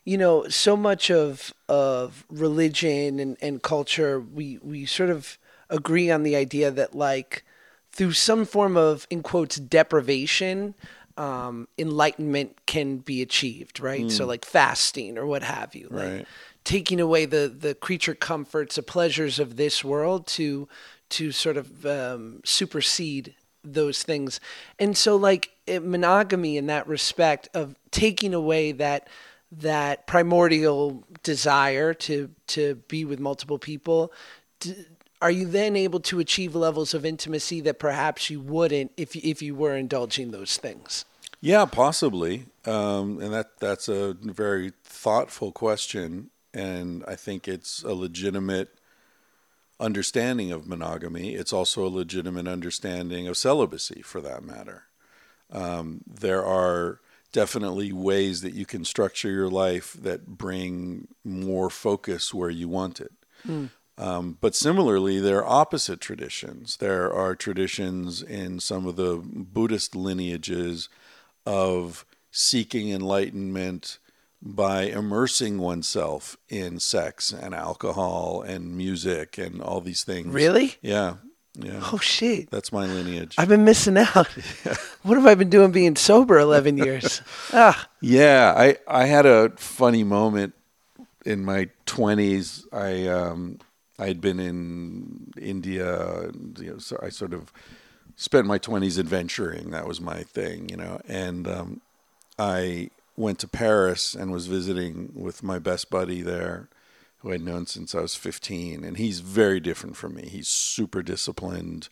you know so much of of religion and, and culture we we sort of agree on the idea that like through some form of in quotes deprivation um, enlightenment can be achieved right so like fasting or what have you like Right. taking away the the creature comforts the pleasures of this world to to sort of um, supersede those things. And so like it, monogamy in that respect of taking away that that primordial desire to to be with multiple people are you then able to achieve levels of intimacy that perhaps you wouldn't if you, if you were indulging those things? Yeah, possibly, um, and that that's a very thoughtful question, and I think it's a legitimate understanding of monogamy. It's also a legitimate understanding of celibacy, for that matter. Um, there are definitely ways that you can structure your life that bring more focus where you want it. Um, but similarly, there are opposite traditions. There are traditions in some of the Buddhist lineages of seeking enlightenment by immersing oneself in sex and alcohol and music and all these things. Really? Yeah. Yeah. oh shit That's my lineage. i've been missing out what have i been doing being sober 11 years ah Yeah, I, I had a funny moment in my twenties. I um, I'd been in India. You know, so I sort of spent my twenties adventuring. That was my thing, you know. And um, I went to Paris and was visiting with my best buddy there, who I'd known since I was fifteen. And he's very different from me. He's super disciplined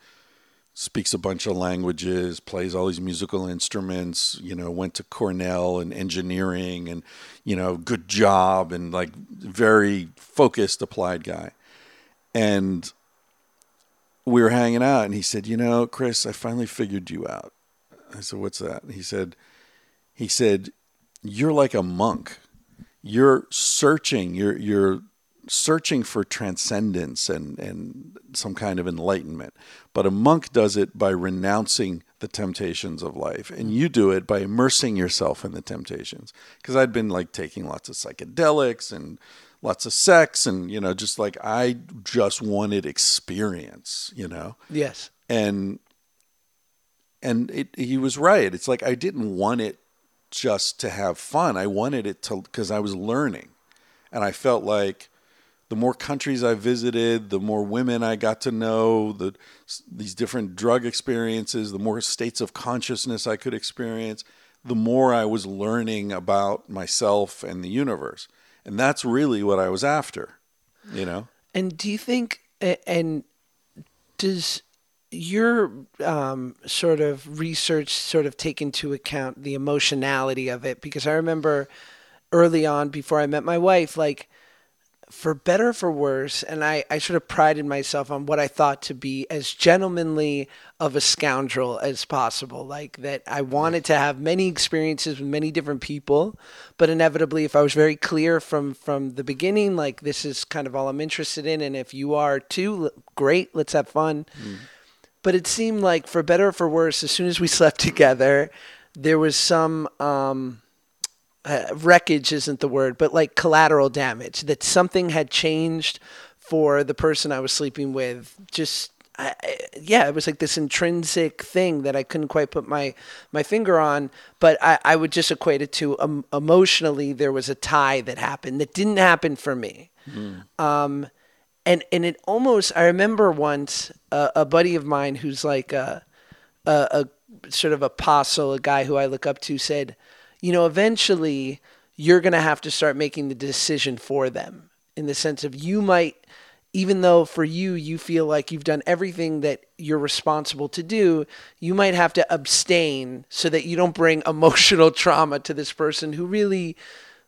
speaks a bunch of languages, plays all these musical instruments, you know, went to Cornell and engineering and, you know, good job and like very focused, applied guy. And we were hanging out and he said, You know, Chris, I finally figured you out. I said, What's that? He said, He said, You're like a monk. You're searching, you're you're searching for transcendence and, and some kind of enlightenment. But a monk does it by renouncing the temptations of life. And you do it by immersing yourself in the temptations. Because I'd been like taking lots of psychedelics and lots of sex and, you know, just like I just wanted experience, you know? yes and and it, he was right. It's like I didn't want it just to have fun. I wanted it to because I was learning, and I felt like the more countries I visited, the more women I got to know, the these different drug experiences, the more states of consciousness I could experience, the more I was learning about myself and the universe. And that's really what I was after, you know? And do you think, and does your um, sort of research sort of take into account the emotionality of it? Because I remember early on, before I met my wife, like, for better or for worse, and I, I sort of prided myself on what I thought to be as gentlemanly of a scoundrel as possible. Like that I wanted to have many experiences with many different people, but inevitably if I was very clear from from the beginning, like this is kind of all I'm interested in, and if you are too, great, let's have fun. But it seemed like for better or for worse, as soon as we slept together, there was some um uh, wreckage isn't the word, but like collateral damage that something had changed for the person I was sleeping with. Just I, yeah, it was like this intrinsic thing that I couldn't quite put my my finger on, but I, I would just equate it to um, emotionally there was a tie that happened that didn't happen for me. Um, and and it almost I remember once a, a buddy of mine who's like a, a a sort of apostle, a guy who I look up to said, you know, eventually you're going to have to start making the decision for them in the sense of you might even though for you you feel like you've done everything that you're responsible to do, you might have to abstain so that you don't bring emotional trauma to this person who really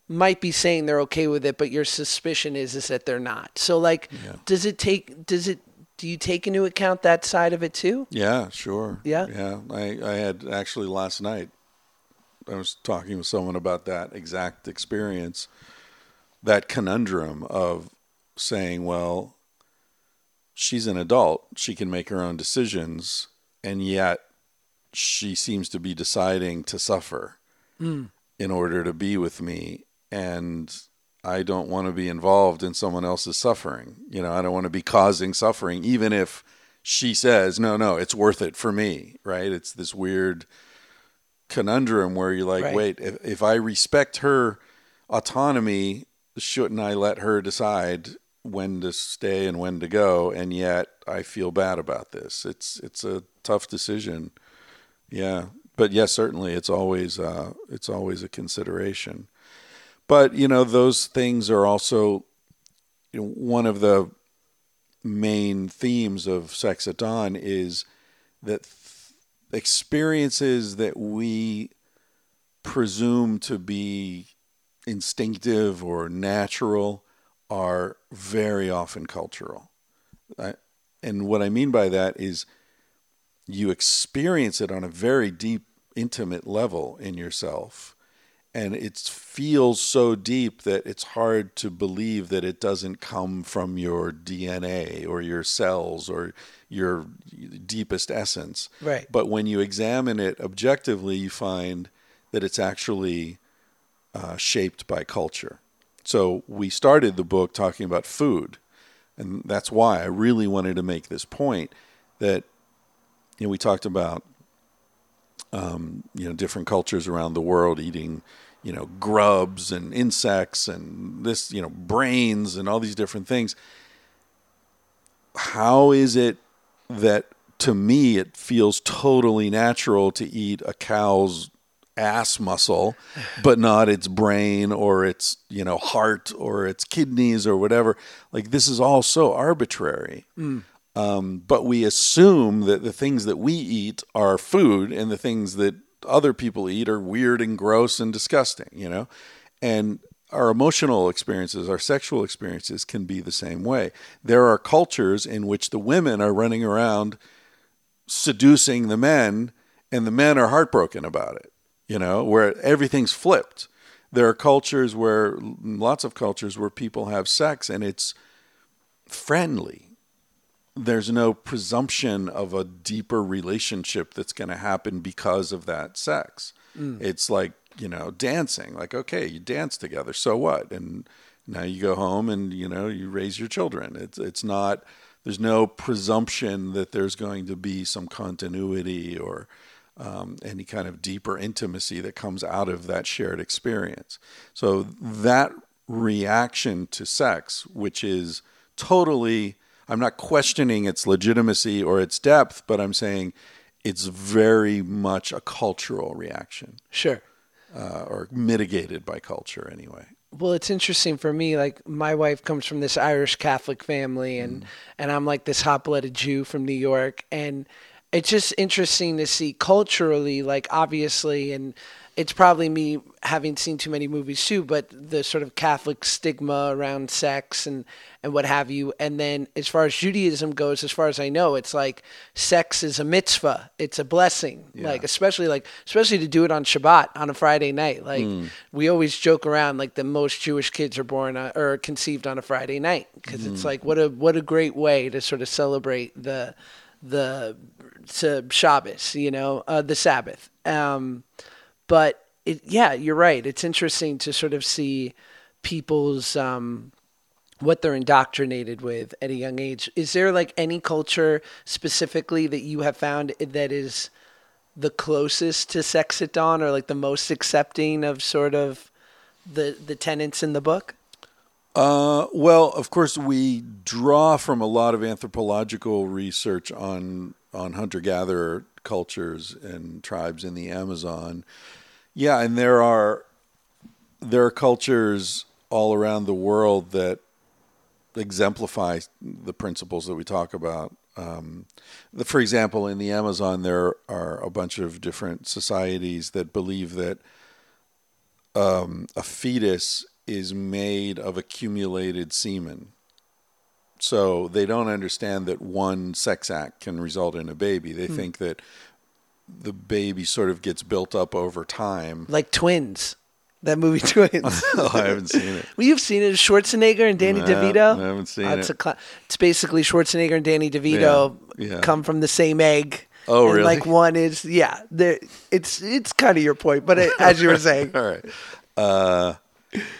might be saying they're okay with it, but your suspicion is is that they're not. So like does it take does it do you take into account that side of it too? Yeah, sure. Yeah? Yeah. I, I had actually last night, I was talking with someone about that exact experience, that conundrum of saying, well, she's an adult, she can make her own decisions, and yet she seems to be deciding to suffer hmm. in order to be with me. And I don't want to be involved in someone else's suffering. You know, I don't want to be causing suffering, even if she says, no, no, it's worth it for me, right? It's this weird conundrum where you're like, Right. wait, if, if I respect her autonomy, shouldn't I let her decide when to stay and when to go? And yet I feel bad about this. It's it's a tough decision. Yeah, but yes, certainly it's always uh, it's always a consideration. But you know, those things are also you know, one of the main themes of Sex at Dawn is that th- experiences that we presume to be instinctive or natural are very often cultural. I, and what I mean by that is you experience it on a very deep, intimate level in yourself. And it feels so deep that it's hard to believe that it doesn't come from your DNA or your cells or your deepest essence. Right. But when you examine it objectively, you find that it's actually uh, shaped by culture. So we started the book talking about food, and that's why I really wanted to make this point that you know we talked about um, you know different cultures around the world eating you know grubs and insects and this you know brains and all these different things. How is it that to me it feels totally natural to eat a cow's ass muscle, but not its brain or its you know heart or its kidneys or whatever. Like this is all so arbitrary. Um, but we assume that the things that we eat are food, and the things that other people eat are weird and gross and disgusting. You know, and our emotional experiences, our sexual experiences can be the same way. There are cultures in which the women are running around seducing the men and the men are heartbroken about it you know where everything's flipped there are cultures where lots of cultures where people have sex and it's friendly there's no presumption of a deeper relationship that's going to happen because of that sex. It's like you know dancing like okay you dance together so what? And now you go home and you know you raise your children. It's it's not there's no presumption that there's going to be some continuity or um, any kind of deeper intimacy that comes out of that shared experience. So that reaction to sex, which is totally, I'm not questioning its legitimacy or its depth, but I'm saying it's very much a cultural reaction Sure. uh, or mitigated by culture anyway. Well, it's interesting for me. Like my wife comes from this Irish Catholic family, and Mm. and I'm like this hot-blooded Jew from New York, and it's just interesting to see culturally, like obviously, and it's probably me having seen too many movies too, but the sort of Catholic stigma around sex and and what have you. And then as far as Judaism goes, as far as I know, it's like sex is a mitzvah. It's a blessing. Like especially like especially to do it on Shabbat on a Friday night. Like we always joke around like the most Jewish kids are born on, or conceived on a Friday night because it's like what a what a great way to sort of celebrate the the to Shabbos, you know, uh, the Sabbath. Um, but it, yeah, you're right. It's interesting to sort of see people's um, what they're indoctrinated with at a young age. Is there like any culture specifically that you have found that is the closest to sex at dawn or like the most accepting of sort of the the tenets in the book? Uh, well, of course, we draw from a lot of anthropological research on on hunter gatherer cultures and tribes in the Amazon. Yeah, and there are there are cultures all around the world that exemplify the principles that we talk about. Um, the, for example, in the Amazon, there are a bunch of different societies that believe that um, a fetus is made of accumulated semen. So they don't understand that one sex act can result in a baby. They think that the baby sort of gets built up over time. Like twins. That movie Twins. oh, I haven't seen it. well, you've seen it, Schwarzenegger and Danny No, DeVito. I haven't seen it's it. A cla- it's basically Schwarzenegger and Danny DeVito Yeah, yeah. come from the same egg. Oh, and really? Like one is yeah. It's it's kind of your point, but it, as you were saying, All right. Uh,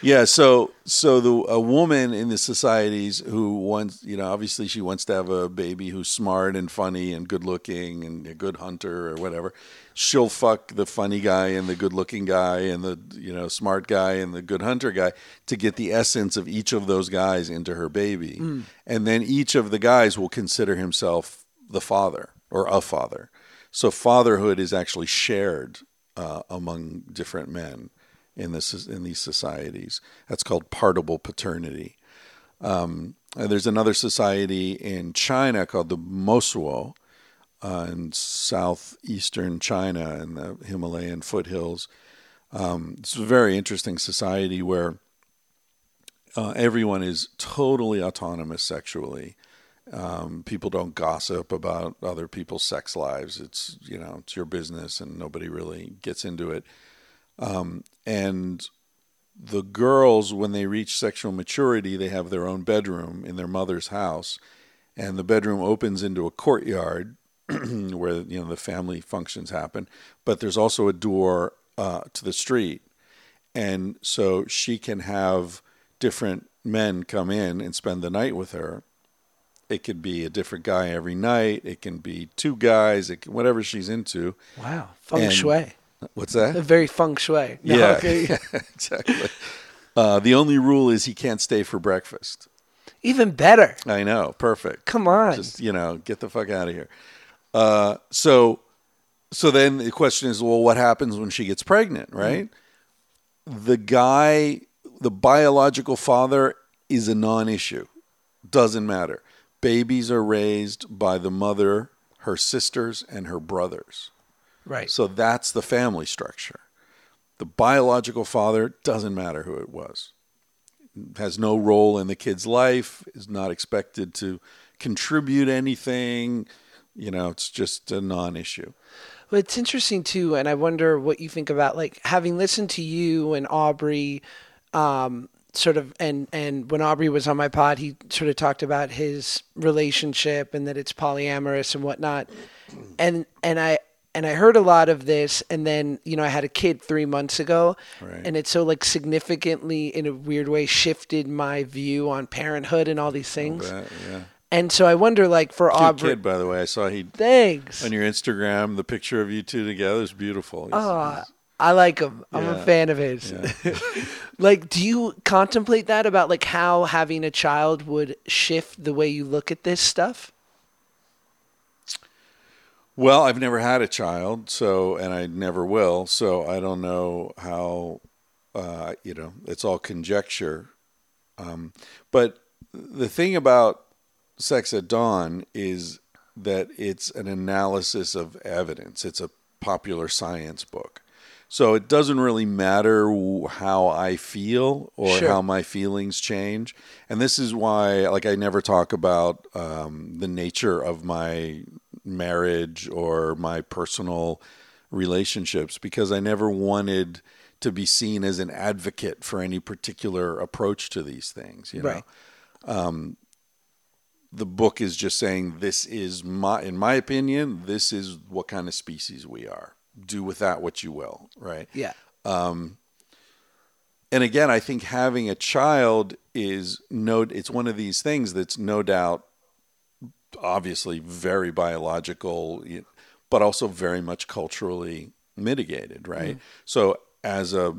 yeah. So, so the a woman in the societies who wants, you know, obviously she wants to have a baby who's smart and funny and good looking and a good hunter or whatever. She'll fuck the funny guy and the good looking guy and the you know smart guy and the good hunter guy to get the essence of each of those guys into her baby, and then each of the guys will consider himself the father or a father. So fatherhood is actually shared uh, among different men in this in these societies. That's called partible paternity. Um, there's another society in China called the Mosuo uh, in southeastern China in the Himalayan foothills. Um, it's a very interesting society where uh, everyone is totally autonomous sexually. Um, people don't gossip about other people's sex lives. It's you know it's your business, and nobody really gets into it. Um, and the girls, when they reach sexual maturity, they have their own bedroom in their mother's house, and the bedroom opens into a courtyard where you know the family functions happen. But there's also a door uh, to the street, and so she can have different men come in and spend the night with her. It could be a different guy every night. It can be two guys. It can, whatever she's into. wow, feng And- shui, What's a that? very feng shui. No, Yeah, okay. exactly. Uh, the only rule is he can't stay for breakfast. even better. I know, perfect. Come on, Just you know, get the fuck out of here. Uh, so, so then the question is, well, what happens when she gets pregnant? Right? The guy, the biological father, is a non-issue. Doesn't matter. Babies are raised by the mother, her sisters, and her brothers. Right? So that's the family structure. The biological father doesn't matter who it was. Has no role in the kid's life, is not expected to contribute anything. You know, it's just a non issue. Well, it's interesting too, and I wonder what you think about like having listened to you and Aubrey, um, sort of, and and when Aubrey was on my pod, he sort of talked about his relationship and that it's polyamorous and whatnot, and and I and I heard a lot of this, and then you know I had a kid three months ago, Right. and it so like significantly in a weird way shifted my view on parenthood and all these things, That- yeah. and so I wonder like for Cute Aubrey, kid, by the way. I saw he thanks. on your Instagram. The picture of you two together is beautiful. He's- Oh, I like him. I'm a fan of his. like, do you contemplate that about like how having a child would shift the way you look at this stuff? Well, I've never had a child, so and I never will, so I don't know how. Uh, you know, it's all conjecture. Um, but the thing about Sex at Dawn is that it's an analysis of evidence. It's a popular science book. So it doesn't really matter how I feel or Sure. how my feelings change. And this is why, like, I never talk about um, the nature of my marriage or my personal relationships because I never wanted to be seen as an advocate for any particular approach to these things. You know, Right. Um, the book is just saying this is my, in my opinion, this is what kind of species we are. Do with that what you will, right? Yeah. Um, and again, I think having a child is no. It's one of these things that's no doubt, obviously, very biological, but also very much culturally mitigated, right? Mm. So, as a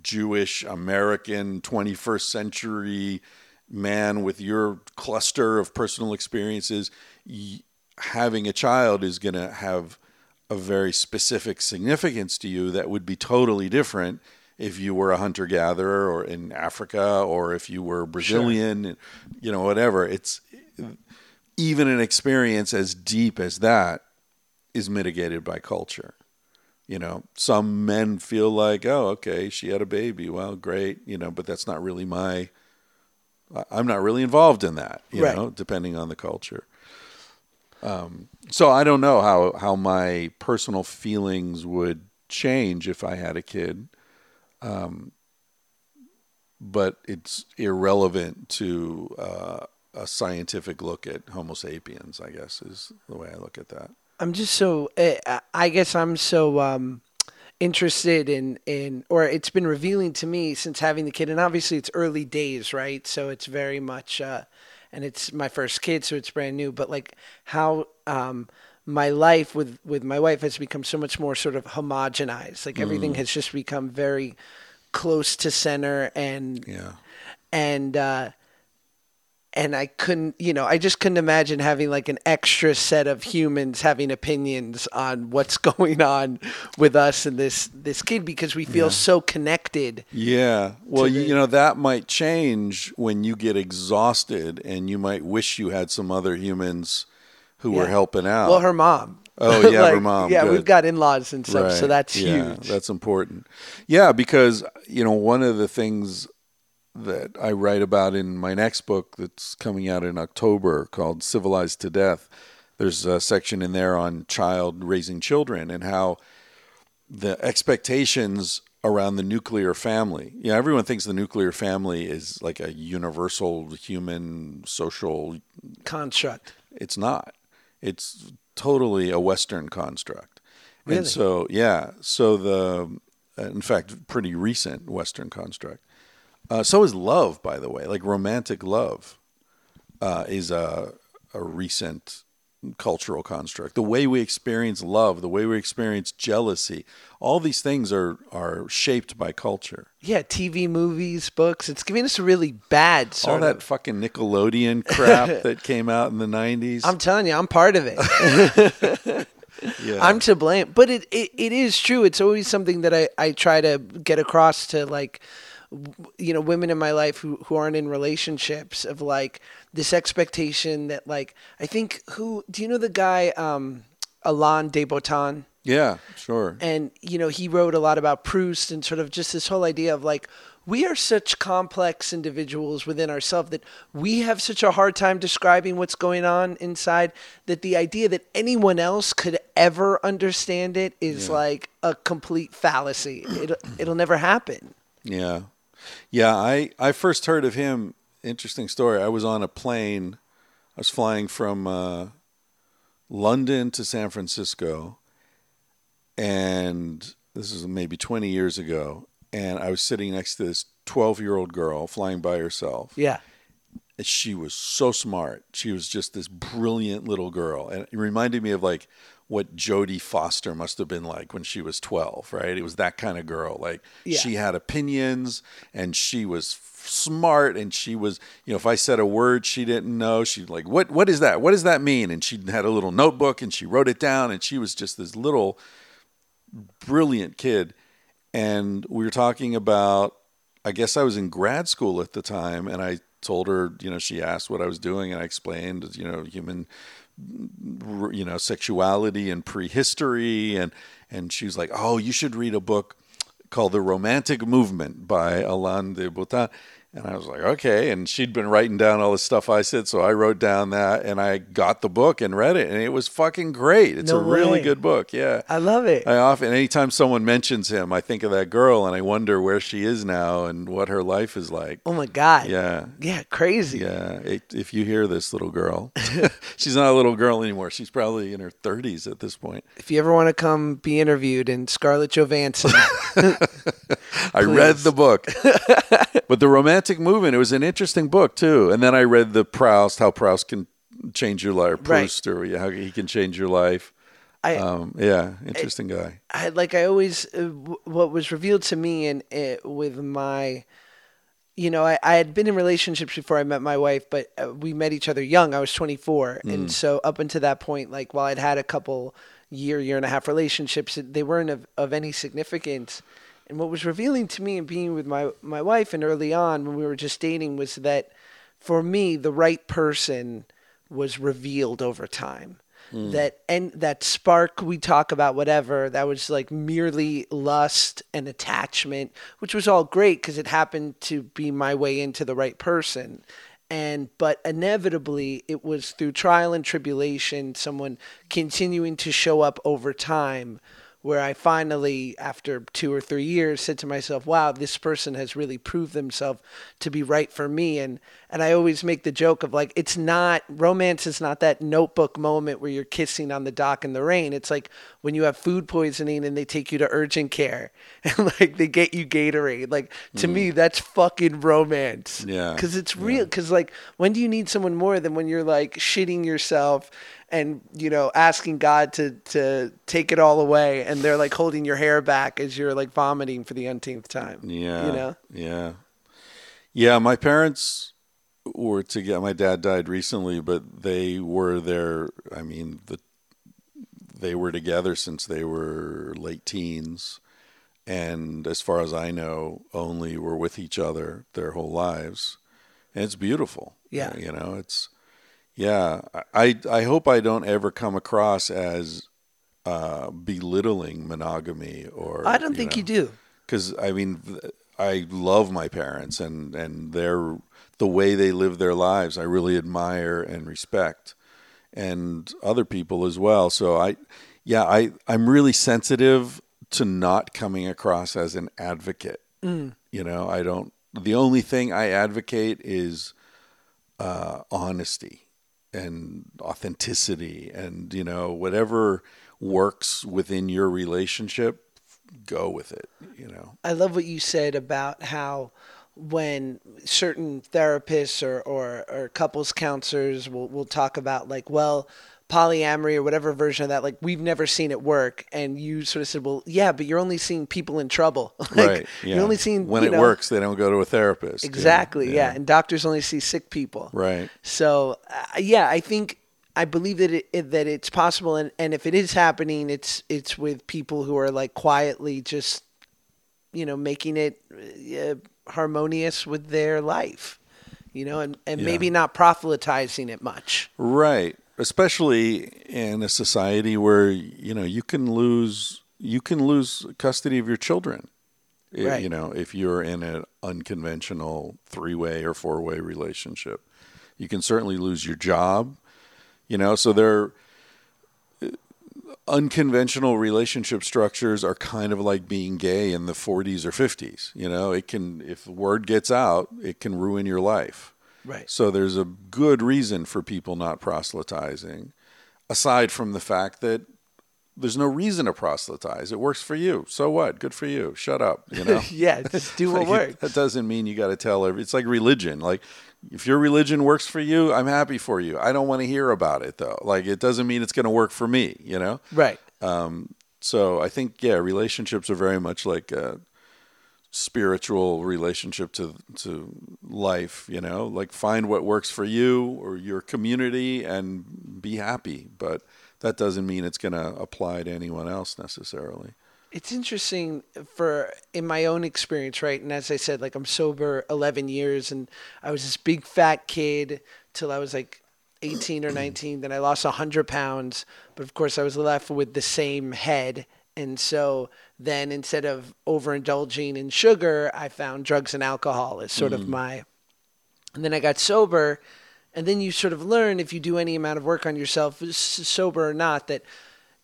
Jewish American 21st century man with your cluster of personal experiences, y- having a child is going to have a very specific significance to you that would be totally different if you were a hunter gatherer or in Africa or if you were Brazilian, you know, whatever. It's even an experience as deep as that is mitigated by culture. You know, some men feel like, oh, okay, she had a baby. Well, great, you know, but that's not really my. I'm not really involved in that, you Right. know, depending on the culture. Um, so I don't know how how my personal feelings would change if I had a kid, um, but it's irrelevant to uh, a scientific look at Homo sapiens. I guess is the way I look at that. I'm just so eh, I- I guess I'm so um interested in in or it's been revealing to me since having the kid and obviously it's early days, right? So it's very much uh and it's my first kid so it's brand new, but like how um my life with with my wife has become so much more sort of homogenized. Like everything has just become very close to center and Yeah. and uh and I couldn't, you know, I just couldn't imagine having like an extra set of humans having opinions on what's going on with us and this this kid because we feel so connected. Yeah. Well, you, the- you know, that might change when you get exhausted and you might wish you had some other humans who were helping out. Well, her mom. Oh, yeah, her mom, Yeah, good. we've got in-laws and stuff, so that's Yeah, huge. That's important. Yeah, because, you know, one of the things that I write about in my next book that's coming out in October called Civilized to Death, there's a section in there on child raising children and how the expectations around the nuclear family. Yeah, everyone thinks the nuclear family is like a universal human social Construct. it's not. It's totally a Western construct. Really? And so, yeah. So the, in fact, pretty recent Western construct. Uh, so is love, by the way. Like romantic love uh, is a a recent cultural construct. The way we experience love, the way we experience jealousy, all these things are are shaped by culture. Yeah, TV, movies, books. It's giving us a really bad all that of. fucking Nickelodeon crap that came out in the '90s. I'm telling you, I'm part of it. yeah. I'm to blame. But it, it, it is true. It's always something that I, I try to get across to like you know, women in my life who, who aren't in relationships of like this expectation that like I think who do you know the guy um Alain de Botton? yeah, sure. and you know he wrote a lot about Proust and sort of just this whole idea of like we are such complex individuals within ourselves that we have such a hard time describing what's going on inside that the idea that anyone else could ever understand it is like a complete fallacy. It'll, it'll never happen. Yeah. Yeah, I, I first heard of him. Interesting story. I was on a plane. I was flying from uh, London to San Francisco. And this is maybe 20 years ago. And I was sitting next to this 12 year old girl flying by herself. Yeah. And she was so smart. She was just this brilliant little girl. And it reminded me of like what Jodie Foster must have been like when she was 12, right? It was that kind of girl. Like Yeah. she had opinions and she was f- smart and she was, you know, if I said a word she didn't know, she'd like, "What what is that? What does that mean?" And she had a little notebook and she wrote it down and she was just this little brilliant kid. And we were talking about, I guess I was in grad school at the time, and I told her, you know, she asked what I was doing, and I explained, you know, human, you know, sexuality and prehistory, and and she was like, oh, you should read a book called The Romantic Movement by Alain de Botton. And I was like, okay. And she'd been writing down all the stuff I said. So I wrote down that and I got the book and read it. And it was fucking great. It's No a really good book. Yeah. I love it. I often, anytime someone mentions him, I think of that girl and I wonder where she is now and what her life is like. oh my god. Yeah. Yeah, crazy. Yeah. It, if you hear this little girl, she's not a little girl anymore. She's probably in her 30s at this point. If you ever want to come be interviewed in Scarlett Johansson, I read the book. but the romantic movement, it was an interesting book too. And then I read the Proust, how Proust can change your life, Right. Proust, or how he can change your life. I Um, yeah, interesting guy. I like I always uh, w- what was revealed to me and with my you know I, I had been in relationships before I met my wife but uh, we met each other young I was 24 and so up until that point like while I'd had a couple year year and a half relationships they weren't of, of any significance and what was revealing to me and being with my my wife and early on when we were just dating was that for me the right person was revealed over time. Hmm. That and that spark we talk about whatever that was like merely lust and attachment which was all great because it happened to be my way into the right person. And but inevitably it was through trial and tribulation someone continuing to show up over time where I finally, after two or three years, said to myself, "Wow, this person has really proved themselves to be right for me." And and I always make the joke of like, it's not romance is not that notebook moment where you're kissing on the dock in the rain. It's like when you have food poisoning and they take you to urgent care and like they get you Gatorade. Like to me, mm. that's fucking romance. Yeah. because it's real. Because like, when do you need someone more than when you're like shitting yourself? And you know asking God to to take it all away, and they're like holding your hair back as you're like vomiting for the umpteenth time. Yeah. you know. Yeah. Yeah. My parents were together. My dad died recently, but they were there. I mean, the they were together since they were late teens, and as far as I know, only were with each other their whole lives, and it's beautiful. Yeah. You know, it's yeah. I I hope I don't ever come across as uh, belittling monogamy or I don't think know you do. because I mean, I love my parents and and their the way they live their lives. I really admire and respect, and other people as well. So I, yeah, I I'm really sensitive to not coming across as an advocate. You know, I don't. The only thing I advocate is uh, honesty and authenticity, and you know whatever works within your relationship, go with it. You know. I love what you said about how when certain therapists or, or, or couples counselors will, will talk about like, well, polyamory or whatever version of that, like we've never seen it work. And you sort of said, well, yeah, but you're only seeing people in trouble. like, right. Yeah. You're only seeing when it know- works, they don't go to a therapist. Exactly. Yeah. And doctors only see sick people. Right. So uh, yeah, I think I believe that it, it that it's possible, and, and if it is happening, it's it's with people who are like quietly just, you know, making it uh, harmonious with their life, you know, and and Yeah. maybe not proselytizing it much. Right. Especially in a society where you know you can lose you can lose custody of your children. Right. You know, if you're in an unconventional three-way or four-way relationship, you can certainly lose your job. You know, so there uh, unconventional relationship structures are kind of like being gay in the 40s or 50s. You know, it can if word gets out, it can ruin your life. Right. So there's a good reason for people not proselytizing, aside from the fact that there's no reason to proselytize. It works for you. So what? Good for you. Shut up. You know. yeah, just do what Like, works. That doesn't mean you got to tell every. It's like religion. Like if your religion works for you, I'm happy for you. I don't want to hear about it though. Like it doesn't mean it's going to work for me. You know. Right. Um. So I think yeah, relationships are very much like a spiritual relationship to to life. You know, like find what works for you or your community and be happy. But that doesn't mean it's going to apply to anyone else necessarily. It's interesting for in my own experience, right? And as I said, like I'm sober 11 years, and I was this big fat kid till I was like 18 or 19. Then I lost 100 pounds, but of course I was left with the same head. And so then instead of overindulging in sugar, I found drugs and alcohol as sort of my. And then I got sober, and then you sort of learn if you do any amount of work on yourself, sober or not, that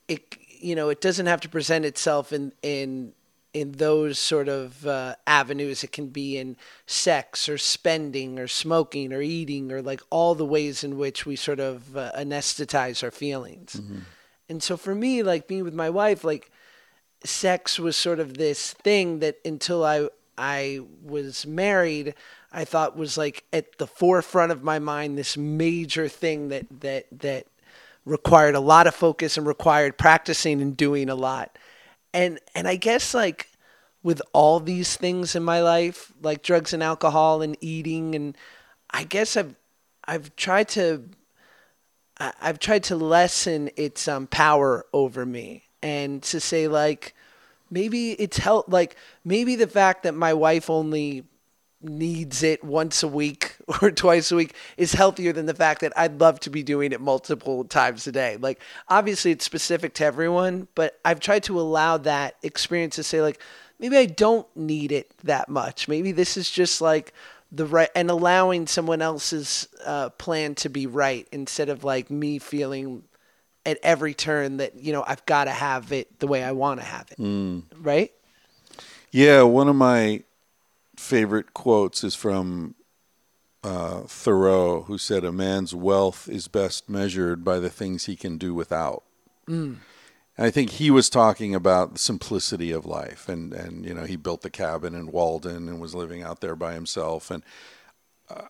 it you know it doesn't have to present itself in in in those sort of uh, avenues. It can be in sex or spending or smoking or eating or like all the ways in which we sort of uh, anesthetize our feelings. And so for me, like being with my wife, like sex was sort of this thing that until I I was married, I thought was like at the forefront of my mind this major thing that that that required a lot of focus and required practicing and doing a lot. And and I guess like with all these things in my life, like drugs and alcohol and eating and I guess I've I've tried to I've tried to lessen its um, power over me and to say like maybe it's help like maybe the fact that my wife only needs it once a week or twice a week is healthier than the fact that I'd love to be doing it multiple times a day. Like obviously it's specific to everyone, but I've tried to allow that experience to say like maybe I don't need it that much. Maybe this is just like the right and allowing someone else's uh, plan to be right instead of like me feeling at every turn that you know I've got to have it the way I want to have it. Right? Yeah, one of my favorite quotes is from uh, Thoreau, who said, "A man's wealth is best measured by the things he can do without." Mm. And I think he was talking about the simplicity of life, and and you know he built the cabin in Walden and was living out there by himself, and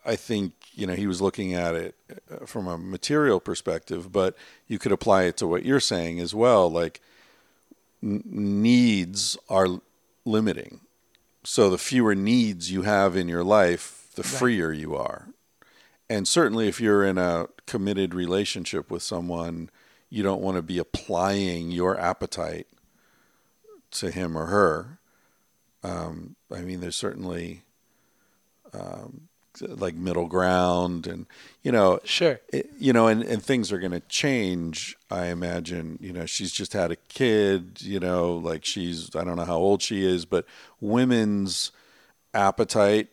I think you know he was looking at it uh, from a material perspective, but you could apply it to what you're saying as well, like n- needs are limiting. So the fewer needs you have in your life, the freer you are. And certainly if you're in a committed relationship with someone, you don't want to be applying your appetite to him or her. Um, I mean, there's certainly um, like middle ground, and you know, Sure. it- you know, and, and things are going to change. I imagine, you know, she's just had a kid, you know, like she's, I don't know how old she is, but women's appetite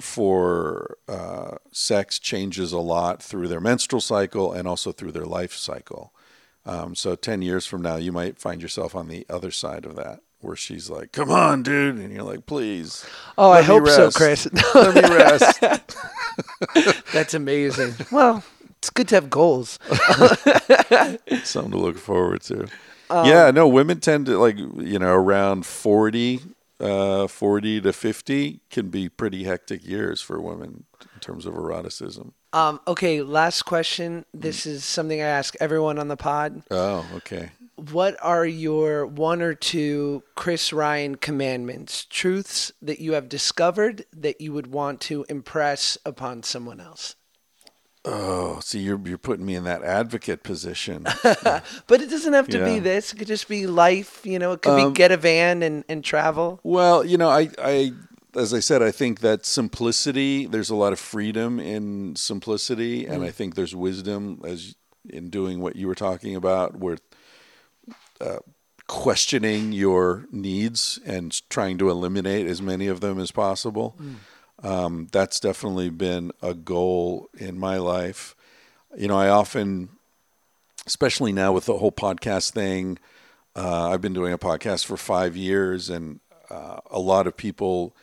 for uh, sex changes a lot through their menstrual cycle and also through their life cycle. Um, so 10 years from now, you might find yourself on the other side of that. Where she's like, "Come on, dude," and you're like, "Please." Oh, I hope so, rest. Chris. Let me rest. That's amazing. Well, it's good to have goals. something to look forward to. yeah, no, women tend to like you know around 40, uh, 40 to fifty can be pretty hectic years for women in terms of eroticism. Um, okay, last question. This is something I ask everyone on the pod. Oh, okay. What are your one or two Chris Ryan commandments, truths that you have discovered that you would want to impress upon someone else? Oh, see, you're you're putting me in that advocate position. But it doesn't have to be this. It could just be life. You know, it could Um, be get a van and, and travel. Well, you know, I, I, as I said, I think that simplicity. There's a lot of freedom in simplicity, and I think there's wisdom as in doing what you were talking about, where uh, questioning your needs and trying to eliminate as many of them as possible. Um, that's definitely been a goal in my life. You know, I often, especially now with the whole podcast thing, uh, I've been doing a podcast for five years, and uh, a lot of people,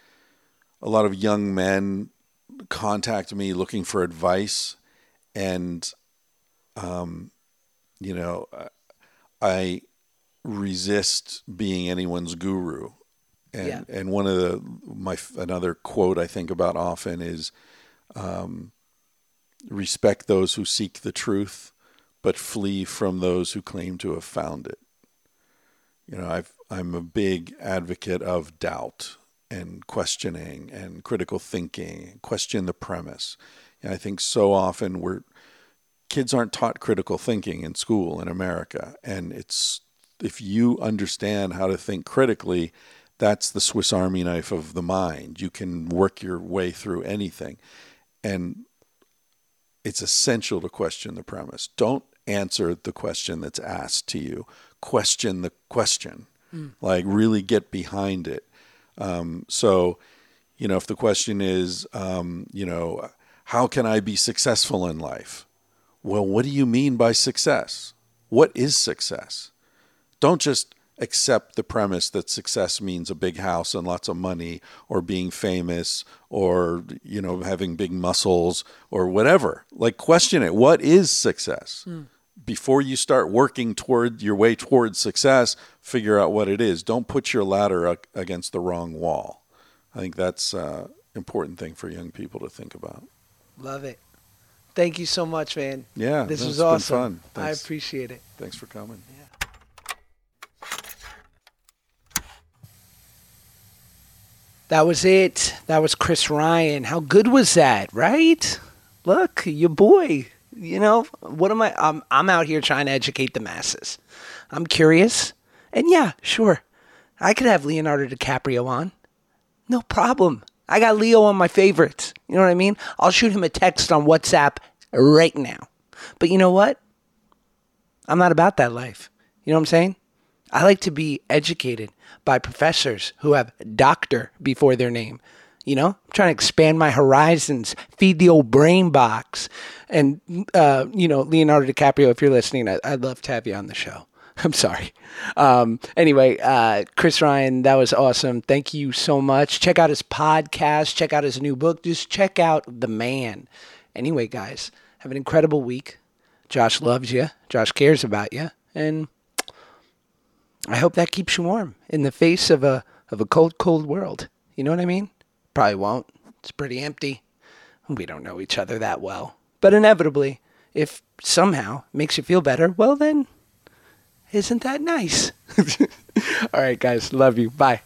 a lot of young men contact me looking for advice. And, um, you know, I, resist being anyone's guru. And Yeah. and one of the my another quote I think about often is um, respect those who seek the truth, but flee from those who claim to have found it. You know, I've, I'm a big advocate of doubt and questioning and critical thinking. Question the premise. And I think so often we're kids aren't taught critical thinking in school in America, and it's if you understand how to think critically, that's the Swiss Army knife of the mind. You can work your way through anything, and it's essential to question the premise. Don't answer the question that's asked to you. Question the question. Like really get behind it. Um, so, you know, if the question is, um, you know, how can I be successful in life? Well, what do you mean by success? What is success? Don't just accept the premise that success means a big house and lots of money or being famous or you know having big muscles or whatever. Like question it. What is success? Before you start working toward your way towards success figure out what it is. Don't put your ladder ag- against the wrong wall. I think that's uh, important thing for young people to think about. Love it. Thank you so much, man. yeah This was awesome. fun. I appreciate it. thanks for coming That was it. That was Chris Ryan. How good was that, right? Look, your boy. You know, what am I? I'm, I'm out here trying to educate the masses. I'm curious. And yeah, sure. I could have Leonardo DiCaprio on. No problem. I got Leo on my favorites. You know what I mean? I'll shoot him a text on WhatsApp right now. But you know what? I'm not about that life. You know what I'm saying? I like to be educated by professors who have doctor before their name. You know, I'm trying to expand my horizons, feed the old brain box. And, uh, you know, Leonardo DiCaprio, if you're listening, I- I'd love to have you on the show. I'm sorry. Um, anyway, uh, Chris Ryan, that was awesome. Thank you so much. Check out his podcast, check out his new book. Just check out the man. Anyway, guys, have an incredible week. Josh loves you, Josh cares about you. And I hope that keeps you warm in the face of a of a cold, cold world. You know what I mean? Probably won't. It's pretty empty. We don't know each other that well. But inevitably, if somehow makes you feel better, well then, isn't that nice? All right, guys. Love you. Bye.